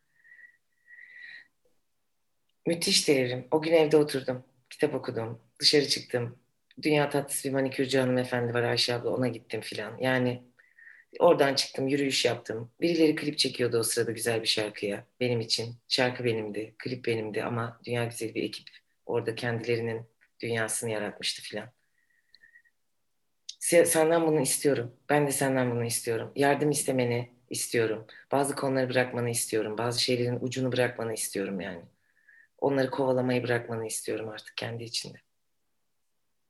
Müthiş devrim. O gün evde oturdum. Kitap okudum. Dışarı çıktım. Dünya tatlısı bir manikürcü hanımefendi var Ayşe abla ona gittim filan. Yani Oradan çıktım, yürüyüş yaptım. Birileri klip çekiyordu o sırada güzel bir şarkıya. Benim için. Şarkı benimdi, klip benimdi ama dünya güzel bir ekip. Orada kendilerinin dünyasını yaratmıştı filan. Senden bunu istiyorum. Ben de senden bunu istiyorum. Yardım istemeni istiyorum. Bazı konuları bırakmanı istiyorum. Bazı şeylerin ucunu bırakmanı istiyorum yani. Onları kovalamayı bırakmanı istiyorum artık kendi içinde.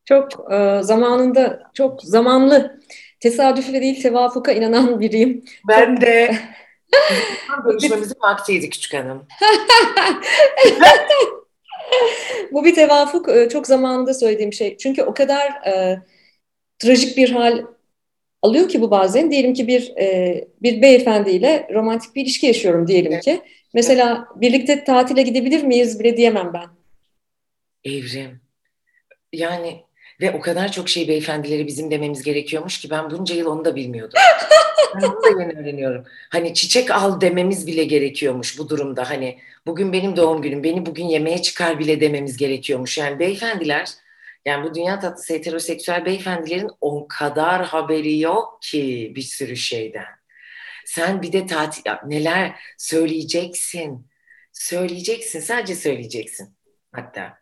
Çok e, zamanında, çok zamanlı tesadüfe değil tevafuka inanan biriyim. Ben de. Görüşmemizin vaktiydi küçük hanım. Bu bir tevafuk çok zamanında söylediğim şey. Çünkü o kadar e, trajik bir hal alıyor ki bu bazen. Diyelim ki bir e, bir beyefendiyle romantik bir ilişki yaşıyorum diyelim evet. ki. Mesela birlikte tatile gidebilir miyiz bile diyemem ben. Evrim. Yani ve o kadar çok şey beyefendileri bizim dememiz gerekiyormuş ki ben bunca yıl onu da bilmiyordum. ben onu da yeni öğreniyorum. Hani çiçek al dememiz bile gerekiyormuş bu durumda. Hani bugün benim doğum günüm, beni bugün yemeğe çıkar bile dememiz gerekiyormuş. Yani beyefendiler, yani bu dünya tatlısı heteroseksüel beyefendilerin o kadar haberi yok ki bir sürü şeyden. Sen bir de tatil, neler söyleyeceksin. Söyleyeceksin, sadece söyleyeceksin hatta.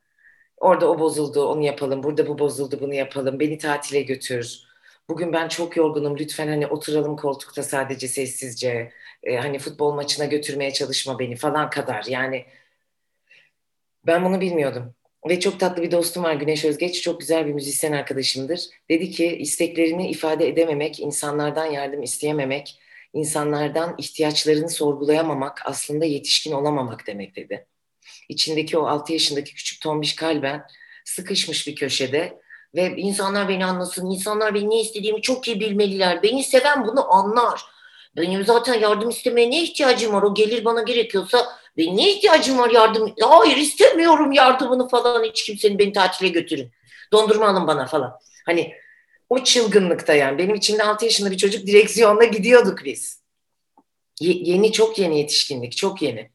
Orada o bozuldu, onu yapalım. Burada bu bozuldu, bunu yapalım. Beni tatile götür. Bugün ben çok yorgunum. Lütfen hani oturalım koltukta sadece sessizce. Ee, hani futbol maçına götürmeye çalışma beni falan kadar. Yani ben bunu bilmiyordum. Ve çok tatlı bir dostum var Güneş Özgeç. Çok güzel bir müzisyen arkadaşımdır. Dedi ki isteklerini ifade edememek, insanlardan yardım isteyememek, insanlardan ihtiyaçlarını sorgulayamamak aslında yetişkin olamamak demek dedi içindeki o 6 yaşındaki küçük tombiş kalben sıkışmış bir köşede ve insanlar beni anlasın, insanlar benim ne istediğimi çok iyi bilmeliler. Beni seven bunu anlar. Benim zaten yardım istemeye ne ihtiyacım var? O gelir bana gerekiyorsa benim ne ihtiyacım var yardım? Hayır istemiyorum yardımını falan hiç kimsenin beni tatile götürün. Dondurma alın bana falan. Hani o çılgınlıkta yani. Benim içimde 6 yaşında bir çocuk direksiyonla gidiyorduk biz. Ye- yeni çok yeni yetişkinlik çok yeni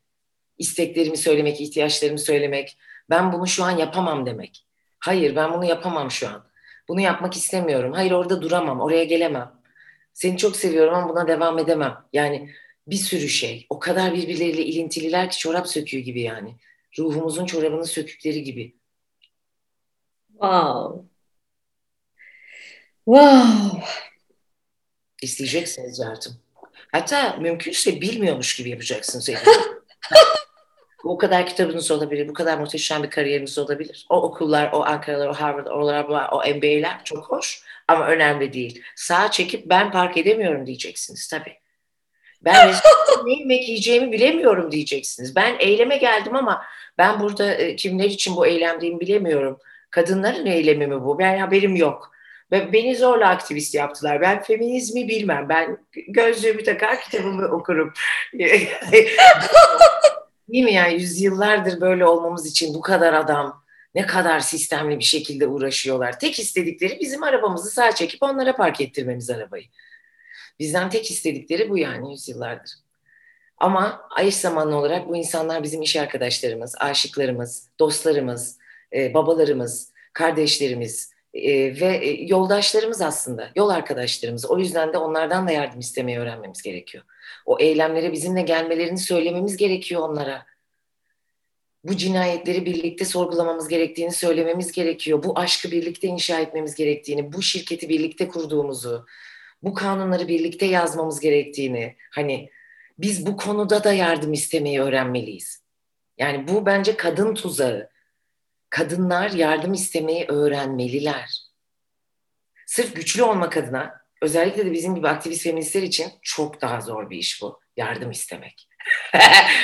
isteklerimi söylemek, ihtiyaçlarımı söylemek. Ben bunu şu an yapamam demek. Hayır ben bunu yapamam şu an. Bunu yapmak istemiyorum. Hayır orada duramam, oraya gelemem. Seni çok seviyorum ama buna devam edemem. Yani bir sürü şey. O kadar birbirleriyle ilintililer ki çorap söküğü gibi yani. Ruhumuzun çorabının sökükleri gibi. Wow. Wow. İsteyeceksiniz yardım. Hatta mümkünse bilmiyormuş gibi yapacaksınız. o kadar kitabınız olabilir, bu kadar muhteşem bir kariyeriniz olabilir. O okullar, o Ankara'lar, o Harvard, oralar, o MBA'ler çok hoş ama önemli değil. Sağa çekip ben park edemiyorum diyeceksiniz tabii. Ben ne yemek yiyeceğimi bilemiyorum diyeceksiniz. Ben eyleme geldim ama ben burada e, kimler için bu eylemdeyim bilemiyorum. Kadınların eylemi mi bu? Ben haberim yok. Beni zorla aktivist yaptılar. Ben feminizmi bilmem. Ben gözlüğümü takar kitabımı okurum. Değil mi yani yüzyıllardır böyle olmamız için bu kadar adam ne kadar sistemli bir şekilde uğraşıyorlar. Tek istedikleri bizim arabamızı sağ çekip onlara park ettirmemiz arabayı. Bizden tek istedikleri bu yani yüzyıllardır. Ama eş zamanlı olarak bu insanlar bizim iş arkadaşlarımız, aşıklarımız, dostlarımız, e, babalarımız, kardeşlerimiz e, ve e, yoldaşlarımız aslında, yol arkadaşlarımız. O yüzden de onlardan da yardım istemeyi öğrenmemiz gerekiyor. O eylemlere bizimle gelmelerini söylememiz gerekiyor onlara. Bu cinayetleri birlikte sorgulamamız gerektiğini söylememiz gerekiyor. Bu aşkı birlikte inşa etmemiz gerektiğini, bu şirketi birlikte kurduğumuzu, bu kanunları birlikte yazmamız gerektiğini, hani biz bu konuda da yardım istemeyi öğrenmeliyiz. Yani bu bence kadın tuzağı. Kadınlar yardım istemeyi öğrenmeliler. Sırf güçlü olmak adına özellikle de bizim gibi aktivist feministler için çok daha zor bir iş bu. Yardım istemek.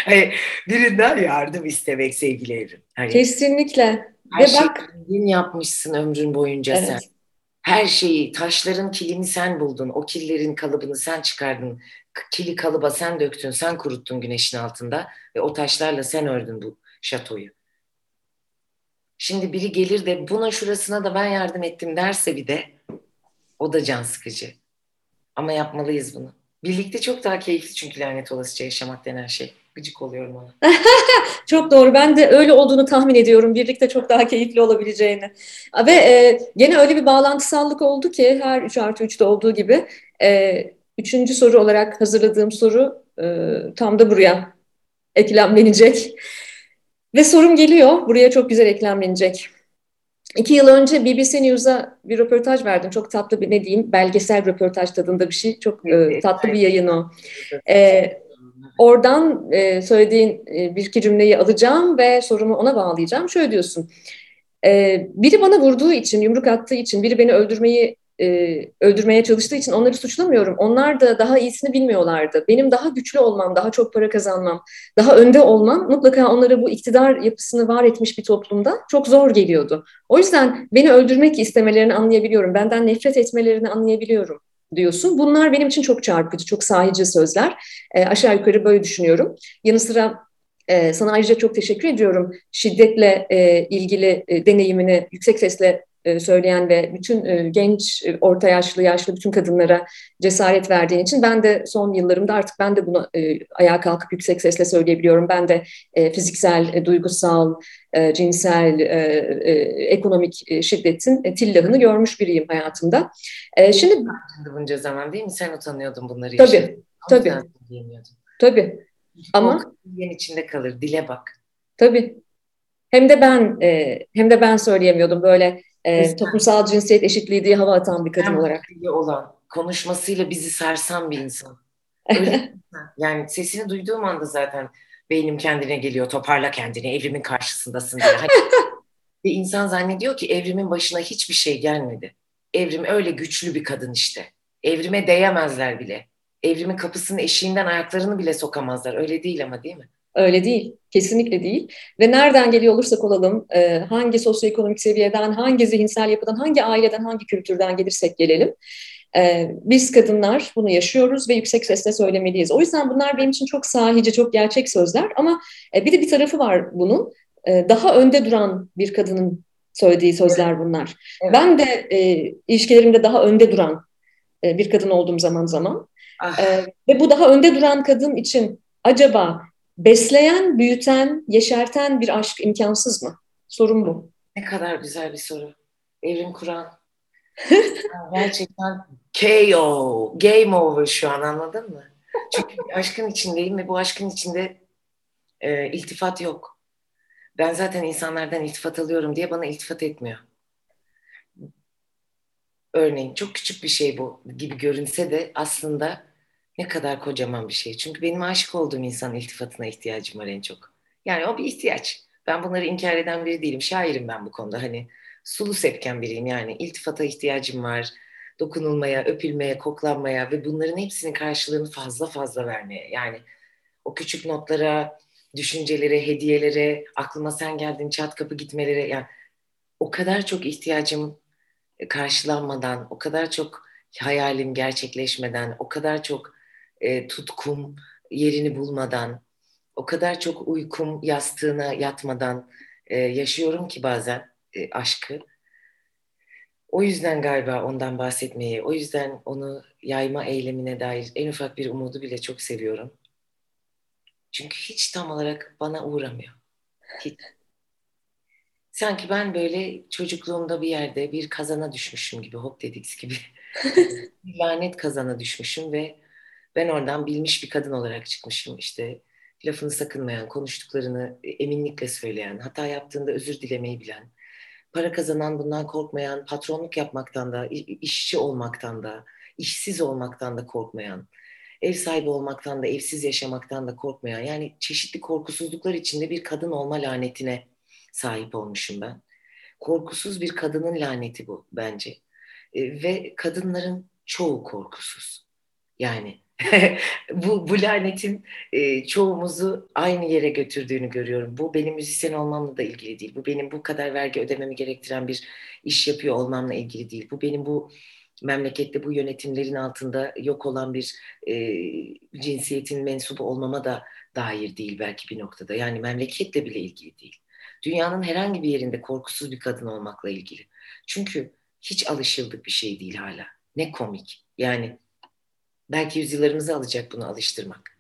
hani birinden yardım istemek sevgili Evrim. Hani Kesinlikle. Her Ve bak din yapmışsın ömrün boyunca evet. sen. Her şeyi, taşların kilini sen buldun. O killerin kalıbını sen çıkardın. Kili kalıba sen döktün, sen kuruttun güneşin altında. Ve o taşlarla sen ördün bu şatoyu. Şimdi biri gelir de buna şurasına da ben yardım ettim derse bir de o da can sıkıcı. Ama yapmalıyız bunu. Birlikte çok daha keyifli çünkü lanet olasıca yaşamak denen şey. Gıcık oluyorum ona. çok doğru. Ben de öyle olduğunu tahmin ediyorum. Birlikte çok daha keyifli olabileceğini. Ve e, gene öyle bir bağlantısallık oldu ki her 3 artı 3'te olduğu gibi. E, üçüncü soru olarak hazırladığım soru e, tam da buraya eklemlenecek. Ve sorum geliyor. Buraya çok güzel eklemlenecek. İki yıl önce BBC News'a bir röportaj verdim. Çok tatlı bir ne diyeyim belgesel röportaj tadında bir şey. Çok e, tatlı bir yayın o. E, oradan e, söylediğin e, bir iki cümleyi alacağım ve sorumu ona bağlayacağım. Şöyle diyorsun. E, biri bana vurduğu için, yumruk attığı için, biri beni öldürmeyi e, öldürmeye çalıştığı için onları suçlamıyorum. Onlar da daha iyisini bilmiyorlardı. Benim daha güçlü olmam, daha çok para kazanmam, daha önde olmam mutlaka onlara bu iktidar yapısını var etmiş bir toplumda çok zor geliyordu. O yüzden beni öldürmek istemelerini anlayabiliyorum. Benden nefret etmelerini anlayabiliyorum. diyorsun. Bunlar benim için çok çarpıcı, çok sahici sözler. E, aşağı yukarı böyle düşünüyorum. Yanı sıra e, sana ayrıca çok teşekkür ediyorum. Şiddetle e, ilgili e, deneyimini yüksek sesle söyleyen ve bütün e, genç, e, orta yaşlı, yaşlı bütün kadınlara cesaret verdiğin için ben de son yıllarımda artık ben de bunu ayağa kalkıp yüksek sesle söyleyebiliyorum. Ben de fiziksel, duygusal, cinsel, ekonomik şiddetin tillahını görmüş biriyim hayatımda. Şimdi bunca zaman değil mi? Sen utanıyordun bunları tabii, yaşadın. Tabii. Tabii. Ama yen içinde kalır. Dile bak. Tabii. Hem de ben hem de ben söyleyemiyordum böyle e, toplumsal cinsiyet eşitliği diye hava atan bir kadın olarak. olan, konuşmasıyla bizi sarsan bir insan. Öyle yani sesini duyduğum anda zaten beynim kendine geliyor. Toparla kendini, evrimin karşısındasın diye. Hani, bir insan zannediyor ki evrimin başına hiçbir şey gelmedi. Evrim öyle güçlü bir kadın işte. Evrime değemezler bile. Evrimin kapısının eşiğinden ayaklarını bile sokamazlar. Öyle değil ama değil mi? Öyle değil, kesinlikle değil. Ve nereden geliyor olursak olalım, e, hangi sosyoekonomik seviyeden, hangi zihinsel yapıdan, hangi aileden, hangi kültürden gelirsek gelelim, e, biz kadınlar bunu yaşıyoruz ve yüksek sesle söylemeliyiz. O yüzden bunlar benim için çok sahici, çok gerçek sözler ama e, bir de bir tarafı var bunun. E, daha önde duran bir kadının söylediği sözler bunlar. Evet. Ben de e, ilişkilerimde daha önde duran e, bir kadın olduğum zaman zaman. Ah. E, ve bu daha önde duran kadın için acaba Besleyen, büyüten, yeşerten bir aşk imkansız mı? Sorun bu. Ne kadar güzel bir soru. Evrim Kur'an. Gerçekten KO, game over şu an anladın mı? Çünkü aşkın içindeyim ve bu aşkın içinde e, iltifat yok. Ben zaten insanlardan iltifat alıyorum diye bana iltifat etmiyor. Örneğin çok küçük bir şey bu gibi görünse de aslında ne kadar kocaman bir şey. Çünkü benim aşık olduğum insanın iltifatına ihtiyacım var en çok. Yani o bir ihtiyaç. Ben bunları inkar eden biri değilim. Şairim ben bu konuda. Hani sulu sepken biriyim yani. iltifata ihtiyacım var. Dokunulmaya, öpülmeye, koklanmaya ve bunların hepsinin karşılığını fazla fazla vermeye. Yani o küçük notlara, düşüncelere, hediyelere, aklıma sen geldin çat kapı gitmelere yani o kadar çok ihtiyacım karşılanmadan, o kadar çok hayalim gerçekleşmeden, o kadar çok e, tutkum yerini bulmadan, o kadar çok uykum yastığına yatmadan e, yaşıyorum ki bazen e, aşkı. O yüzden galiba ondan bahsetmeyi, o yüzden onu yayma eylemine dair en ufak bir umudu bile çok seviyorum. Çünkü hiç tam olarak bana uğramıyor. Hiç. Sanki ben böyle çocukluğumda bir yerde bir kazana düşmüşüm gibi, hop dedik gibi. lanet kazana düşmüşüm ve ben oradan bilmiş bir kadın olarak çıkmışım işte lafını sakınmayan, konuştuklarını eminlikle söyleyen, hata yaptığında özür dilemeyi bilen, para kazanan bundan korkmayan, patronluk yapmaktan da, işçi olmaktan da, işsiz olmaktan da korkmayan, ev sahibi olmaktan da, evsiz yaşamaktan da korkmayan, yani çeşitli korkusuzluklar içinde bir kadın olma lanetine sahip olmuşum ben. Korkusuz bir kadının laneti bu bence. E, ve kadınların çoğu korkusuz. Yani bu, bu lanetin e, çoğumuzu aynı yere götürdüğünü görüyorum. Bu benim müzisyen olmamla da ilgili değil. Bu benim bu kadar vergi ödememi gerektiren bir iş yapıyor olmamla ilgili değil. Bu benim bu memlekette bu yönetimlerin altında yok olan bir e, cinsiyetin mensubu olmama da dair değil belki bir noktada. Yani memleketle bile ilgili değil. Dünyanın herhangi bir yerinde korkusuz bir kadın olmakla ilgili. Çünkü hiç alışıldık bir şey değil hala. Ne komik. Yani Belki yüzyıllarımızı alacak bunu alıştırmak.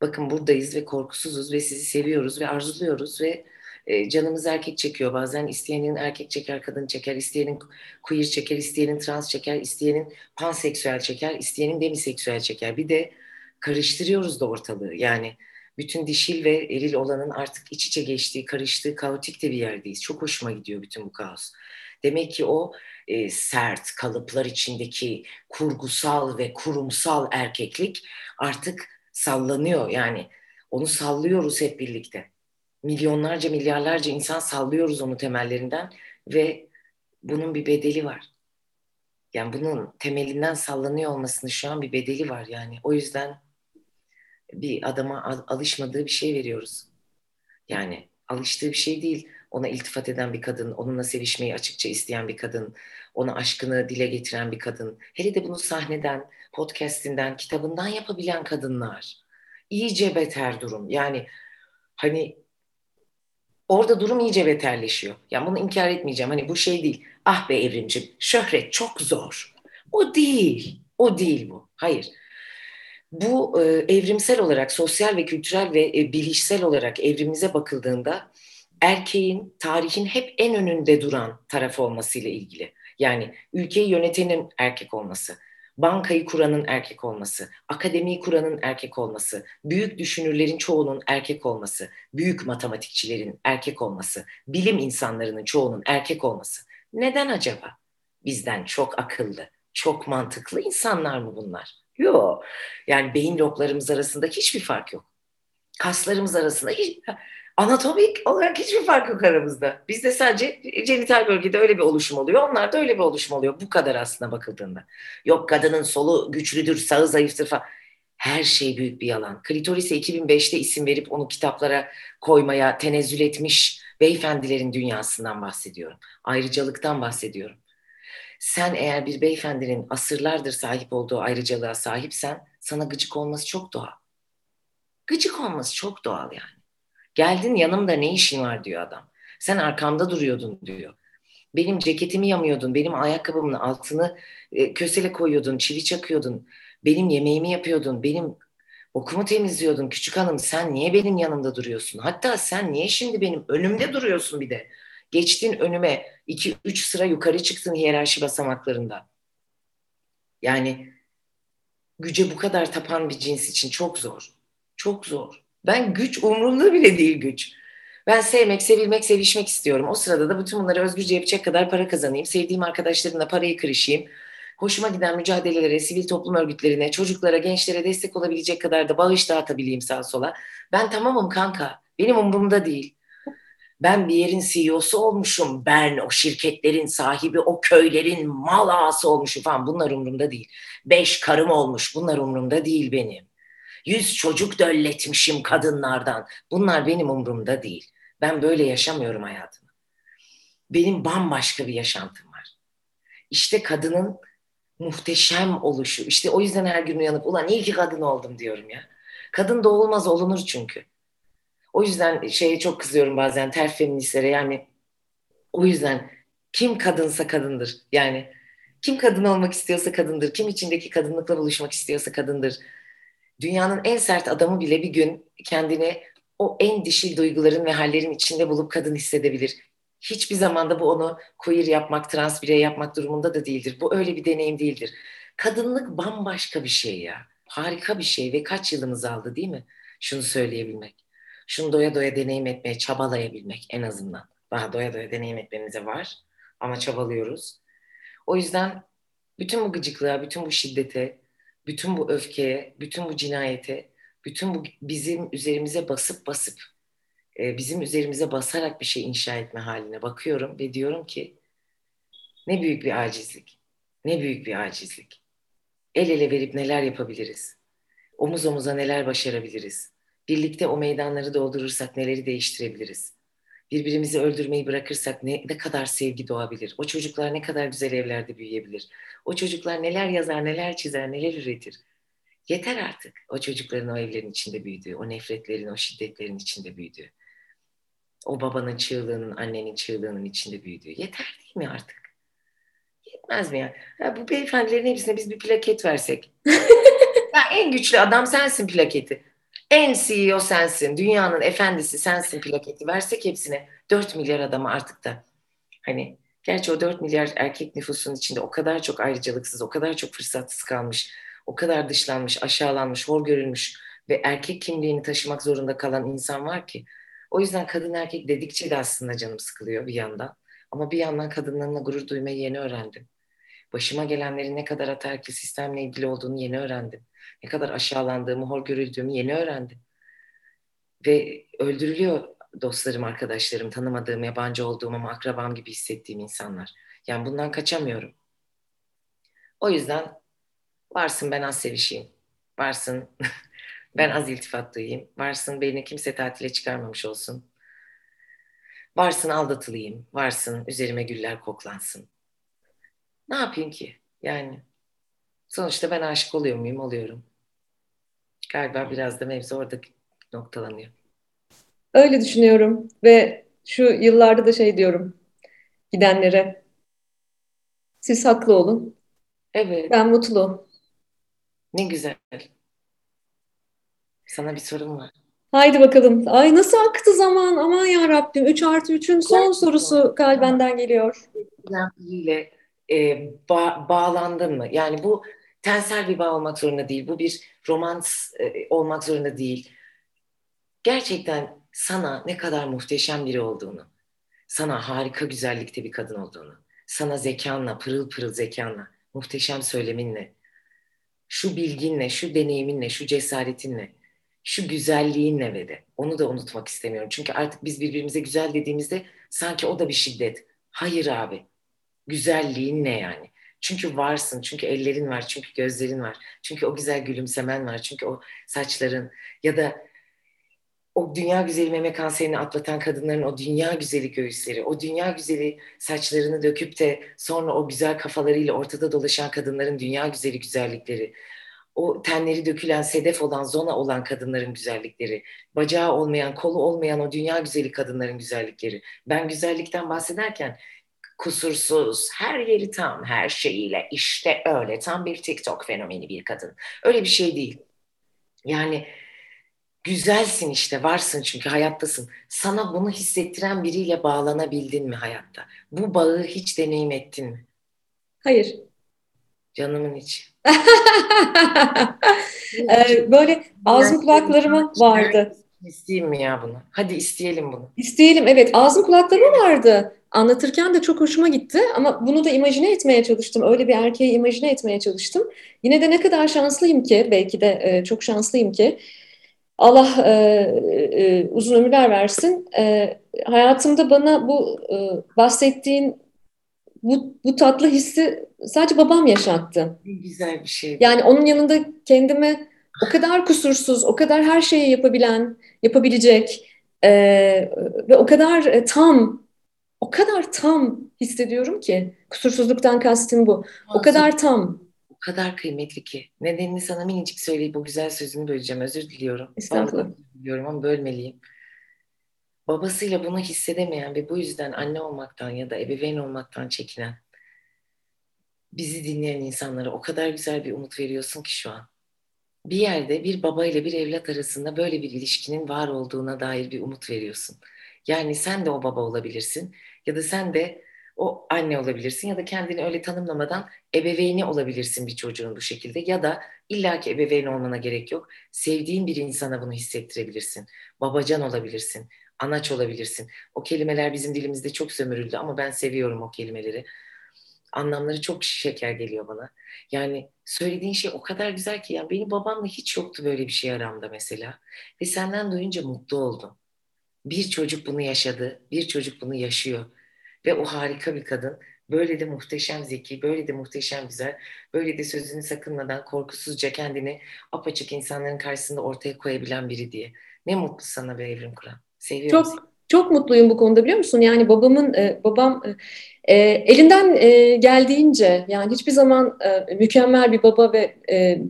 Bakın buradayız ve korkusuzuz ve sizi seviyoruz ve arzuluyoruz ve e, canımız erkek çekiyor bazen. isteyenin erkek çeker, kadın çeker, isteyenin queer çeker, isteyenin trans çeker, isteyenin panseksüel çeker, isteyenin demiseksüel çeker. Bir de karıştırıyoruz da ortalığı. Yani bütün dişil ve eril olanın artık iç içe geçtiği, karıştığı, kaotik de bir yerdeyiz. Çok hoşuma gidiyor bütün bu kaos. Demek ki o e, sert kalıplar içindeki kurgusal ve kurumsal erkeklik artık sallanıyor. Yani onu sallıyoruz hep birlikte. Milyonlarca, milyarlarca insan sallıyoruz onu temellerinden ve bunun bir bedeli var. Yani bunun temelinden sallanıyor olmasının şu an bir bedeli var yani. O yüzden bir adama alışmadığı bir şey veriyoruz. Yani alıştığı bir şey değil. Ona iltifat eden bir kadın, onunla sevişmeyi açıkça isteyen bir kadın, ona aşkını dile getiren bir kadın. Hele de bunu sahneden, podcastinden, kitabından yapabilen kadınlar. İyice beter durum. Yani hani orada durum iyice beterleşiyor. Yani bunu inkar etmeyeceğim. Hani bu şey değil. Ah be evrimcim, şöhret çok zor. O değil. O değil bu. Hayır. Bu e, evrimsel olarak, sosyal ve kültürel ve e, bilişsel olarak evrimimize bakıldığında erkeğin tarihin hep en önünde duran taraf olmasıyla ilgili. Yani ülkeyi yönetenin erkek olması, bankayı kuranın erkek olması, akademiyi kuranın erkek olması, büyük düşünürlerin çoğunun erkek olması, büyük matematikçilerin erkek olması, bilim insanlarının çoğunun erkek olması. Neden acaba? Bizden çok akıllı, çok mantıklı insanlar mı bunlar? Yok. Yani beyin loblarımız arasında hiçbir fark yok. Kaslarımız arasında hiç anatomik olarak hiçbir fark yok aramızda. Bizde sadece genital bölgede öyle bir oluşum oluyor. Onlarda öyle bir oluşum oluyor. Bu kadar aslında bakıldığında. Yok kadının solu güçlüdür, sağı zayıftır falan. Her şey büyük bir yalan. Klitoris'e 2005'te isim verip onu kitaplara koymaya tenezzül etmiş beyefendilerin dünyasından bahsediyorum. Ayrıcalıktan bahsediyorum. Sen eğer bir beyefendinin asırlardır sahip olduğu ayrıcalığa sahipsen sana gıcık olması çok doğal. Gıcık olması çok doğal yani. Geldin yanımda ne işin var diyor adam. Sen arkamda duruyordun diyor. Benim ceketimi yamıyordun, benim ayakkabımın altını e, kösele koyuyordun, çivi çakıyordun. Benim yemeğimi yapıyordun, benim okumu temizliyordun küçük hanım. Sen niye benim yanımda duruyorsun? Hatta sen niye şimdi benim önümde duruyorsun bir de? Geçtin önüme iki üç sıra yukarı çıktın hiyerarşi basamaklarında. Yani güce bu kadar tapan bir cins için çok zor. Çok zor. Ben güç umurumda bile değil güç. Ben sevmek, sevilmek, sevişmek istiyorum. O sırada da bütün bunları özgürce yapacak kadar para kazanayım. Sevdiğim arkadaşlarımla parayı kırışayım. Hoşuma giden mücadelelere, sivil toplum örgütlerine, çocuklara, gençlere destek olabilecek kadar da bağış dağıtabileyim sağa sola. Ben tamamım kanka. Benim umurumda değil. Ben bir yerin CEO'su olmuşum. Ben o şirketlerin sahibi, o köylerin mal ağası olmuşum falan. Bunlar umurumda değil. Beş karım olmuş. Bunlar umurumda değil benim. Yüz çocuk dölletmişim kadınlardan. Bunlar benim umurumda değil. Ben böyle yaşamıyorum hayatımı. Benim bambaşka bir yaşantım var. İşte kadının muhteşem oluşu. İşte o yüzden her gün uyanıp ulan iyi ki kadın oldum diyorum ya. Kadın doğulmaz olunur çünkü. O yüzden şeye çok kızıyorum bazen terf feministlere yani o yüzden kim kadınsa kadındır. Yani kim kadın olmak istiyorsa kadındır. Kim içindeki kadınlıkla buluşmak istiyorsa kadındır. Dünyanın en sert adamı bile bir gün kendini o en dişil duyguların ve hallerin içinde bulup kadın hissedebilir. Hiçbir zamanda bu onu queer yapmak, trans birey yapmak durumunda da değildir. Bu öyle bir deneyim değildir. Kadınlık bambaşka bir şey ya. Harika bir şey ve kaç yılımız aldı değil mi? Şunu söyleyebilmek şunu doya doya deneyim etmeye çabalayabilmek en azından. Daha doya doya deneyim etmemize var ama çabalıyoruz. O yüzden bütün bu gıcıklığa, bütün bu şiddete, bütün bu öfkeye, bütün bu cinayete, bütün bu bizim üzerimize basıp basıp e, bizim üzerimize basarak bir şey inşa etme haline bakıyorum ve diyorum ki ne büyük bir acizlik. Ne büyük bir acizlik. El ele verip neler yapabiliriz? Omuz omuza neler başarabiliriz? Birlikte o meydanları doldurursak neleri değiştirebiliriz? Birbirimizi öldürmeyi bırakırsak ne, ne kadar sevgi doğabilir? O çocuklar ne kadar güzel evlerde büyüyebilir? O çocuklar neler yazar, neler çizer, neler üretir? Yeter artık o çocukların o evlerin içinde büyüdüğü, o nefretlerin, o şiddetlerin içinde büyüdüğü. O babanın çığlığının, annenin çığlığının içinde büyüdüğü. Yeter değil mi artık? Yetmez mi ya? ya bu beyefendilerin hepsine biz bir plaket versek. ya en güçlü adam sensin plaketi en CEO sensin, dünyanın efendisi sensin plaketi versek hepsine 4 milyar adamı artık da hani gerçi o 4 milyar erkek nüfusunun içinde o kadar çok ayrıcalıksız, o kadar çok fırsatsız kalmış, o kadar dışlanmış, aşağılanmış, hor görülmüş ve erkek kimliğini taşımak zorunda kalan insan var ki. O yüzden kadın erkek dedikçe de aslında canım sıkılıyor bir yandan. Ama bir yandan kadınlarımla gurur duymayı yeni öğrendim. Başıma gelenlerin ne kadar ataerkil sistemle ilgili olduğunu yeni öğrendim. Ne kadar aşağılandığımı, hor görüldüğümü yeni öğrendim. Ve öldürülüyor dostlarım, arkadaşlarım, tanımadığım, yabancı olduğum ama akrabam gibi hissettiğim insanlar. Yani bundan kaçamıyorum. O yüzden varsın ben az sevişeyim. Varsın ben az iltifat duyayım. Varsın beni kimse tatile çıkarmamış olsun. Varsın aldatılayım, varsın üzerime güller koklansın. Ne yapayım ki? Yani sonuçta ben aşık oluyor muyum? Oluyorum. Galiba biraz da mevzu orada noktalanıyor. Öyle düşünüyorum ve şu yıllarda da şey diyorum gidenlere. Siz haklı olun. Evet. Ben mutlu. Ne güzel. Sana bir sorum var. Haydi bakalım. Ay nasıl aktı zaman? Aman ya Rabbim. 3 artı 3'ün son sorusu kalbenden geliyor. ile e, ba bağlandın mı? Yani bu tensel bir bağ olmak zorunda değil. Bu bir romans e, olmak zorunda değil. Gerçekten sana ne kadar muhteşem biri olduğunu, sana harika güzellikte bir kadın olduğunu, sana zekanla, pırıl pırıl zekanla, muhteşem söyleminle, şu bilginle, şu deneyiminle, şu cesaretinle, şu güzelliğinle ve de onu da unutmak istemiyorum. Çünkü artık biz birbirimize güzel dediğimizde sanki o da bir şiddet. Hayır abi. Güzelliğin ne yani? Çünkü varsın, çünkü ellerin var, çünkü gözlerin var, çünkü o güzel gülümsemen var, çünkü o saçların ya da o dünya güzeli meme kanserini atlatan kadınların o dünya güzeli göğüsleri, o dünya güzeli saçlarını döküp de sonra o güzel kafalarıyla ortada dolaşan kadınların dünya güzeli güzellikleri, o tenleri dökülen, sedef olan, zona olan kadınların güzellikleri, bacağı olmayan, kolu olmayan o dünya güzeli kadınların güzellikleri. Ben güzellikten bahsederken kusursuz, her yeri tam, her şeyiyle işte öyle tam bir TikTok fenomeni bir kadın. Öyle bir şey değil. Yani güzelsin işte, varsın çünkü hayattasın. Sana bunu hissettiren biriyle bağlanabildin mi hayatta? Bu bağı hiç deneyim ettin mi? Hayır. Canımın içi. ee, böyle ağzım kulaklarıma vardı. İsteyeyim mi ya bunu? Hadi isteyelim bunu. İsteyelim evet. Ağzım kulaklarıma vardı. Anlatırken de çok hoşuma gitti ama bunu da imajine etmeye çalıştım. Öyle bir erkeği imajine etmeye çalıştım. Yine de ne kadar şanslıyım ki, belki de e, çok şanslıyım ki Allah e, e, uzun ömürler versin. E, hayatımda bana bu e, bahsettiğin bu, bu tatlı hissi sadece babam yaşattı. Güzel bir şey. Yani onun yanında kendimi o kadar kusursuz, o kadar her şeyi yapabilen, yapabilecek e, ve o kadar e, tam, o kadar tam hissediyorum ki. Kusursuzluktan kastım bu. O kadar tam. O kadar kıymetli ki. Nedenini sana minicik söyleyip o güzel sözünü böleceğim. Özür diliyorum. Estağfurullah. Özür diliyorum ama bölmeliyim. Babasıyla bunu hissedemeyen ve bu yüzden anne olmaktan ya da ebeveyn olmaktan çekinen bizi dinleyen insanlara o kadar güzel bir umut veriyorsun ki şu an. Bir yerde bir baba ile bir evlat arasında böyle bir ilişkinin var olduğuna dair bir umut veriyorsun. Yani sen de o baba olabilirsin ya da sen de o anne olabilirsin ya da kendini öyle tanımlamadan ebeveyni olabilirsin bir çocuğun bu şekilde ya da illaki ebeveyn olmana gerek yok. Sevdiğin bir insana bunu hissettirebilirsin. Babacan olabilirsin, anaç olabilirsin. O kelimeler bizim dilimizde çok sömürüldü ama ben seviyorum o kelimeleri anlamları çok şeker geliyor bana. Yani söylediğin şey o kadar güzel ki yani benim babamla hiç yoktu böyle bir şey aramda mesela. Ve senden duyunca mutlu oldum. Bir çocuk bunu yaşadı, bir çocuk bunu yaşıyor. Ve o harika bir kadın. Böyle de muhteşem zeki, böyle de muhteşem güzel, böyle de sözünü sakınmadan korkusuzca kendini apaçık insanların karşısında ortaya koyabilen biri diye. Ne mutlu sana be Evrim Kur'an. Seviyorum Çok, seni. çok mutluyum bu konuda biliyor musun? Yani babamın, e, babam e, elinden e, geldiğince yani hiçbir zaman e, mükemmel bir baba ve e,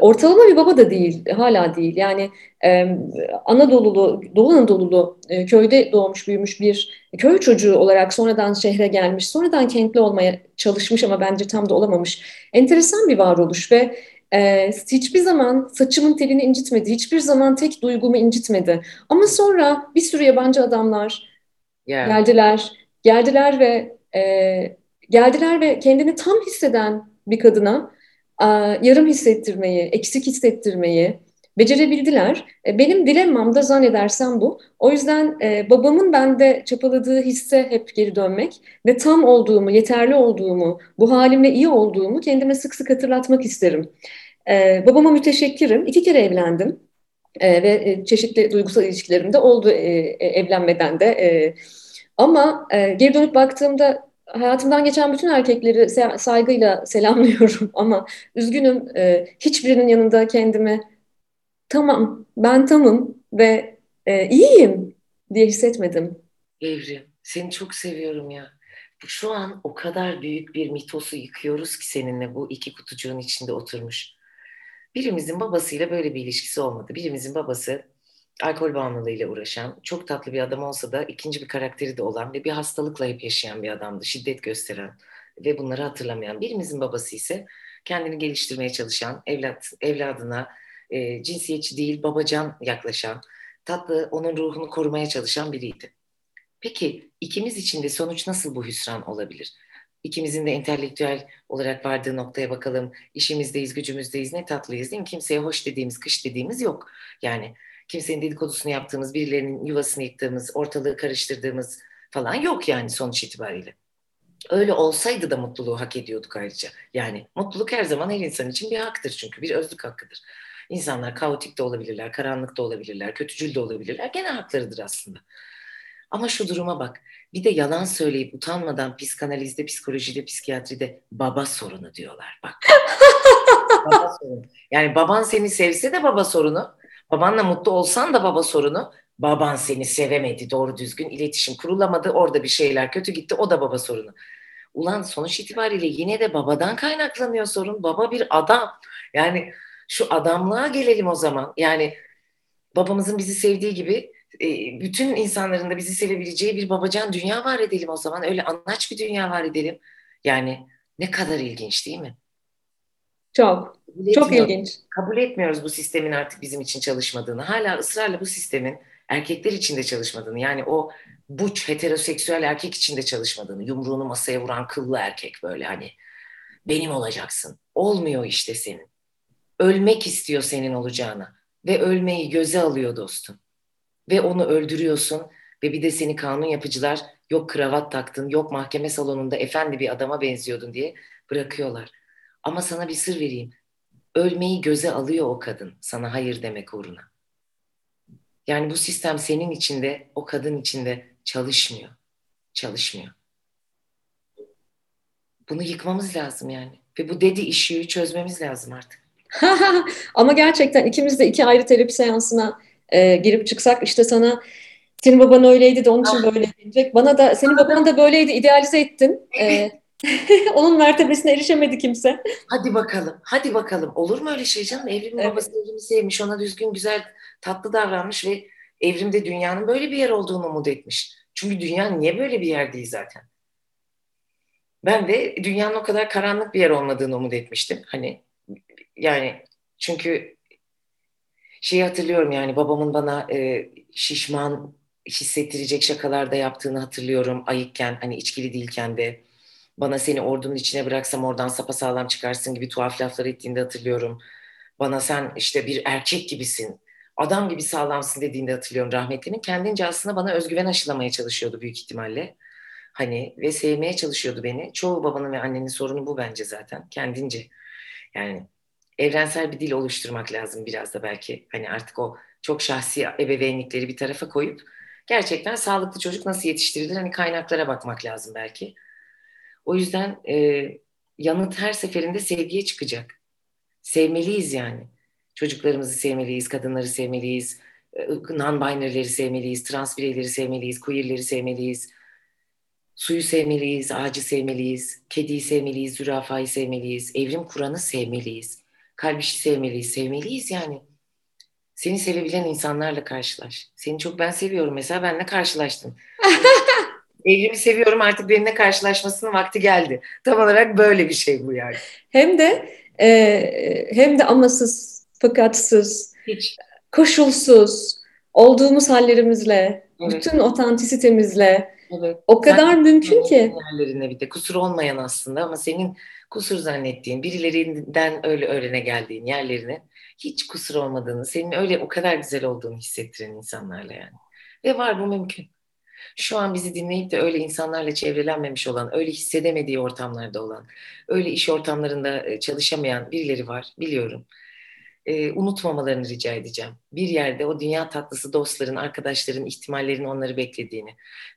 ortalama bir baba da değil, hala değil. Yani e, Anadolu'lu, Doğu Anadolu'lu e, köyde doğmuş büyümüş bir köy çocuğu olarak sonradan şehre gelmiş, sonradan kentli olmaya çalışmış ama bence tam da olamamış. Enteresan bir varoluş ve e, hiçbir zaman saçımın telini incitmedi, hiçbir zaman tek duygumu incitmedi. Ama sonra bir sürü yabancı adamlar yeah. geldiler, geldiler ve e, geldiler ve kendini tam hisseden bir kadına e, yarım hissettirmeyi, eksik hissettirmeyi becerebildiler. E, benim dilemmam da zannedersem bu. O yüzden e, babamın bende çapaladığı hisse hep geri dönmek ve tam olduğumu, yeterli olduğumu, bu halimle iyi olduğumu kendime sık sık hatırlatmak isterim. E, babama müteşekkirim. İki kere evlendim. Ve çeşitli duygusal ilişkilerim de oldu evlenmeden de. Ama geri dönüp baktığımda hayatımdan geçen bütün erkekleri saygıyla selamlıyorum ama üzgünüm e, hiçbirinin yanında kendimi tamam ben tamım ve e, iyiyim diye hissetmedim. Evrim, seni çok seviyorum ya. Şu an o kadar büyük bir mitosu yıkıyoruz ki seninle bu iki kutucuğun içinde oturmuş. Birimizin babasıyla böyle bir ilişkisi olmadı. Birimizin babası alkol bağımlılığıyla uğraşan, çok tatlı bir adam olsa da ikinci bir karakteri de olan ve bir hastalıkla hep yaşayan bir adamdı. Şiddet gösteren ve bunları hatırlamayan. Birimizin babası ise kendini geliştirmeye çalışan, evlat evladına e, cinsiyetçi değil babacan yaklaşan, tatlı onun ruhunu korumaya çalışan biriydi. Peki ikimiz için de sonuç nasıl bu hüsran olabilir? İkimizin de entelektüel olarak vardığı noktaya bakalım. İşimizdeyiz, gücümüzdeyiz, ne tatlıyız değil mi? Kimseye hoş dediğimiz, kış dediğimiz yok. Yani kimsenin dedikodusunu yaptığımız, birilerinin yuvasını yıktığımız, ortalığı karıştırdığımız falan yok yani sonuç itibariyle. Öyle olsaydı da mutluluğu hak ediyorduk ayrıca. Yani mutluluk her zaman her insan için bir haktır çünkü bir özlük hakkıdır. İnsanlar kaotik de olabilirler, karanlık da olabilirler, kötücül de olabilirler. Gene haklarıdır aslında. Ama şu duruma bak. Bir de yalan söyleyip utanmadan psikanalizde, psikolojide, psikiyatride baba sorunu diyorlar. Bak. baba sorunu. Yani baban seni sevse de baba sorunu. Babanla mutlu olsan da baba sorunu. Baban seni sevemedi doğru düzgün. iletişim kurulamadı. Orada bir şeyler kötü gitti. O da baba sorunu. Ulan sonuç itibariyle yine de babadan kaynaklanıyor sorun. Baba bir adam. Yani şu adamlığa gelelim o zaman. Yani babamızın bizi sevdiği gibi e, bütün insanların da bizi sevebileceği bir babacan dünya var edelim o zaman. Öyle anaç bir dünya var edelim. Yani ne kadar ilginç değil mi? Çok. Çok ilginç. Kabul etmiyoruz bu sistemin artık bizim için çalışmadığını. Hala ısrarla bu sistemin erkekler için de çalışmadığını. Yani o buç heteroseksüel erkek için de çalışmadığını. Yumruğunu masaya vuran kıllı erkek böyle hani benim olacaksın. Olmuyor işte senin. Ölmek istiyor senin olacağına. Ve ölmeyi göze alıyor dostum ve onu öldürüyorsun ve bir de seni kanun yapıcılar yok kravat taktın, yok mahkeme salonunda efendi bir adama benziyordun diye bırakıyorlar. Ama sana bir sır vereyim. Ölmeyi göze alıyor o kadın sana hayır demek uğruna. Yani bu sistem senin içinde, o kadın içinde çalışmıyor. Çalışmıyor. Bunu yıkmamız lazım yani. Ve bu dedi işi çözmemiz lazım artık. Ama gerçekten ikimiz de iki ayrı terapi seansına e, girip çıksak işte sana senin baban öyleydi de onun için ah. böyle diyecek. Bana da senin baban da böyleydi idealize ettin. E, onun mertebesine erişemedi kimse. Hadi bakalım, hadi bakalım. Olur mu öyle şey canım? Evrimin evet. babası evrimi sevmiş, ona düzgün, güzel, tatlı davranmış ve evrimde dünyanın böyle bir yer olduğunu umut etmiş. Çünkü dünya niye böyle bir yer değil zaten? Ben de dünyanın o kadar karanlık bir yer olmadığını umut etmiştim. Hani yani çünkü şeyi hatırlıyorum yani babamın bana e, şişman hissettirecek şakalar da yaptığını hatırlıyorum ayıkken hani içkili değilken de bana seni ordunun içine bıraksam oradan sapasağlam çıkarsın gibi tuhaf laflar ettiğinde hatırlıyorum. Bana sen işte bir erkek gibisin, adam gibi sağlamsın dediğinde hatırlıyorum rahmetlinin. Kendince aslında bana özgüven aşılamaya çalışıyordu büyük ihtimalle. Hani ve sevmeye çalışıyordu beni. Çoğu babanın ve annenin sorunu bu bence zaten. Kendince. Yani evrensel bir dil oluşturmak lazım biraz da belki. Hani artık o çok şahsi ebeveynlikleri bir tarafa koyup gerçekten sağlıklı çocuk nasıl yetiştirilir? Hani kaynaklara bakmak lazım belki. O yüzden e, yanıt her seferinde sevgiye çıkacak. Sevmeliyiz yani. Çocuklarımızı sevmeliyiz, kadınları sevmeliyiz, e, non-binary'leri sevmeliyiz, trans bireyleri sevmeliyiz, queer'leri sevmeliyiz. Suyu sevmeliyiz, ağacı sevmeliyiz, kediyi sevmeliyiz, zürafayı sevmeliyiz, evrim kuranı sevmeliyiz kalbişi sevmeliyiz. Sevmeliyiz yani. Seni sevebilen insanlarla karşılaş. Seni çok ben seviyorum mesela benle karşılaştın. Evrimi seviyorum artık benimle karşılaşmasının vakti geldi. Tam olarak böyle bir şey bu yani. Hem de e, hem de amasız, fakatsız, Hiç. koşulsuz, olduğumuz hallerimizle, evet. bütün otantisitemizle evet. o kadar Sen mümkün ki. Yerlerine bir de kusur olmayan aslında ama senin kusur zannettiğin, birilerinden öyle öğrene geldiğin yerlerine hiç kusur olmadığını, senin öyle o kadar güzel olduğunu hissettiren insanlarla yani. Ve var bu mümkün. Şu an bizi dinleyip de öyle insanlarla çevrelenmemiş olan, öyle hissedemediği ortamlarda olan, öyle iş ortamlarında e, çalışamayan birileri var biliyorum. Ee, unutmamalarını rica edeceğim. Bir yerde o dünya tatlısı dostların, arkadaşların, ihtimallerin onları beklediğini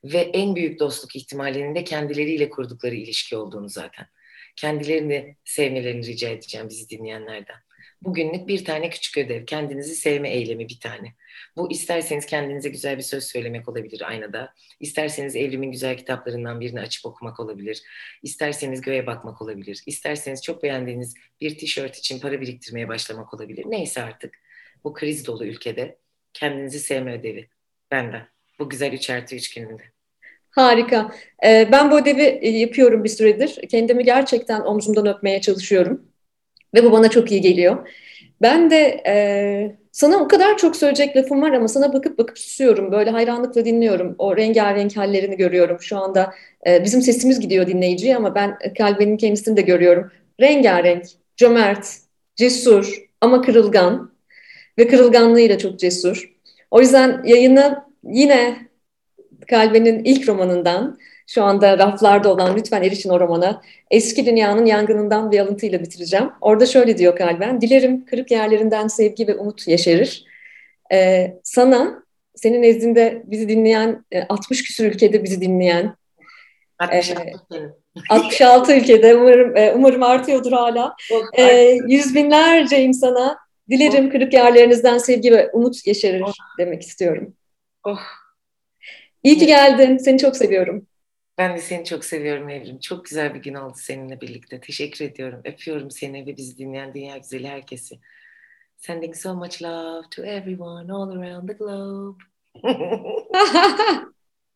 ve en büyük dostluk ihtimallerinin de kendileriyle kurdukları ilişki olduğunu zaten kendilerini sevmelerini rica edeceğim bizi dinleyenlerden. Bugünlük bir tane küçük ödev. Kendinizi sevme eylemi bir tane. Bu isterseniz kendinize güzel bir söz söylemek olabilir aynada. İsterseniz evrimin güzel kitaplarından birini açıp okumak olabilir. İsterseniz göğe bakmak olabilir. İsterseniz çok beğendiğiniz bir tişört için para biriktirmeye başlamak olabilir. Neyse artık. Bu kriz dolu ülkede kendinizi sevme ödevi benden. Bu güzel 3 artı 3 gününde. Harika. Ee, ben bu ödevi e, yapıyorum bir süredir. Kendimi gerçekten omzumdan öpmeye çalışıyorum. Ve bu bana çok iyi geliyor. Ben de e, sana o kadar çok söyleyecek lafım var ama sana bakıp bakıp susuyorum. Böyle hayranlıkla dinliyorum. O rengarenk hallerini görüyorum. Şu anda e, bizim sesimiz gidiyor dinleyiciye ama ben kalbinin kendisini de görüyorum. Rengarenk, cömert, cesur ama kırılgan ve kırılganlığıyla çok cesur. O yüzden yayını yine Kalbe'nin ilk romanından şu anda raflarda olan lütfen erişin o romana. Eski dünyanın yangınından bir alıntıyla bitireceğim. Orada şöyle diyor Kalben. Dilerim kırık yerlerinden sevgi ve umut yeşerir. Ee, sana, senin nezdinde bizi dinleyen, 60 e, küsur ülkede bizi dinleyen 66, e, 66 ülkede umarım e, umarım artıyordur hala. E, yüz binlerce insana dilerim kırık yerlerinizden sevgi ve umut yeşerir oh. demek istiyorum. Oh. İyi ki geldin. Seni çok seviyorum. Ben de seni çok seviyorum Evrim. Çok güzel bir gün oldu seninle birlikte. Teşekkür ediyorum. Öpüyorum seni ve bizi dinleyen dünya güzeli herkesi. Sending so much love to everyone all around the globe.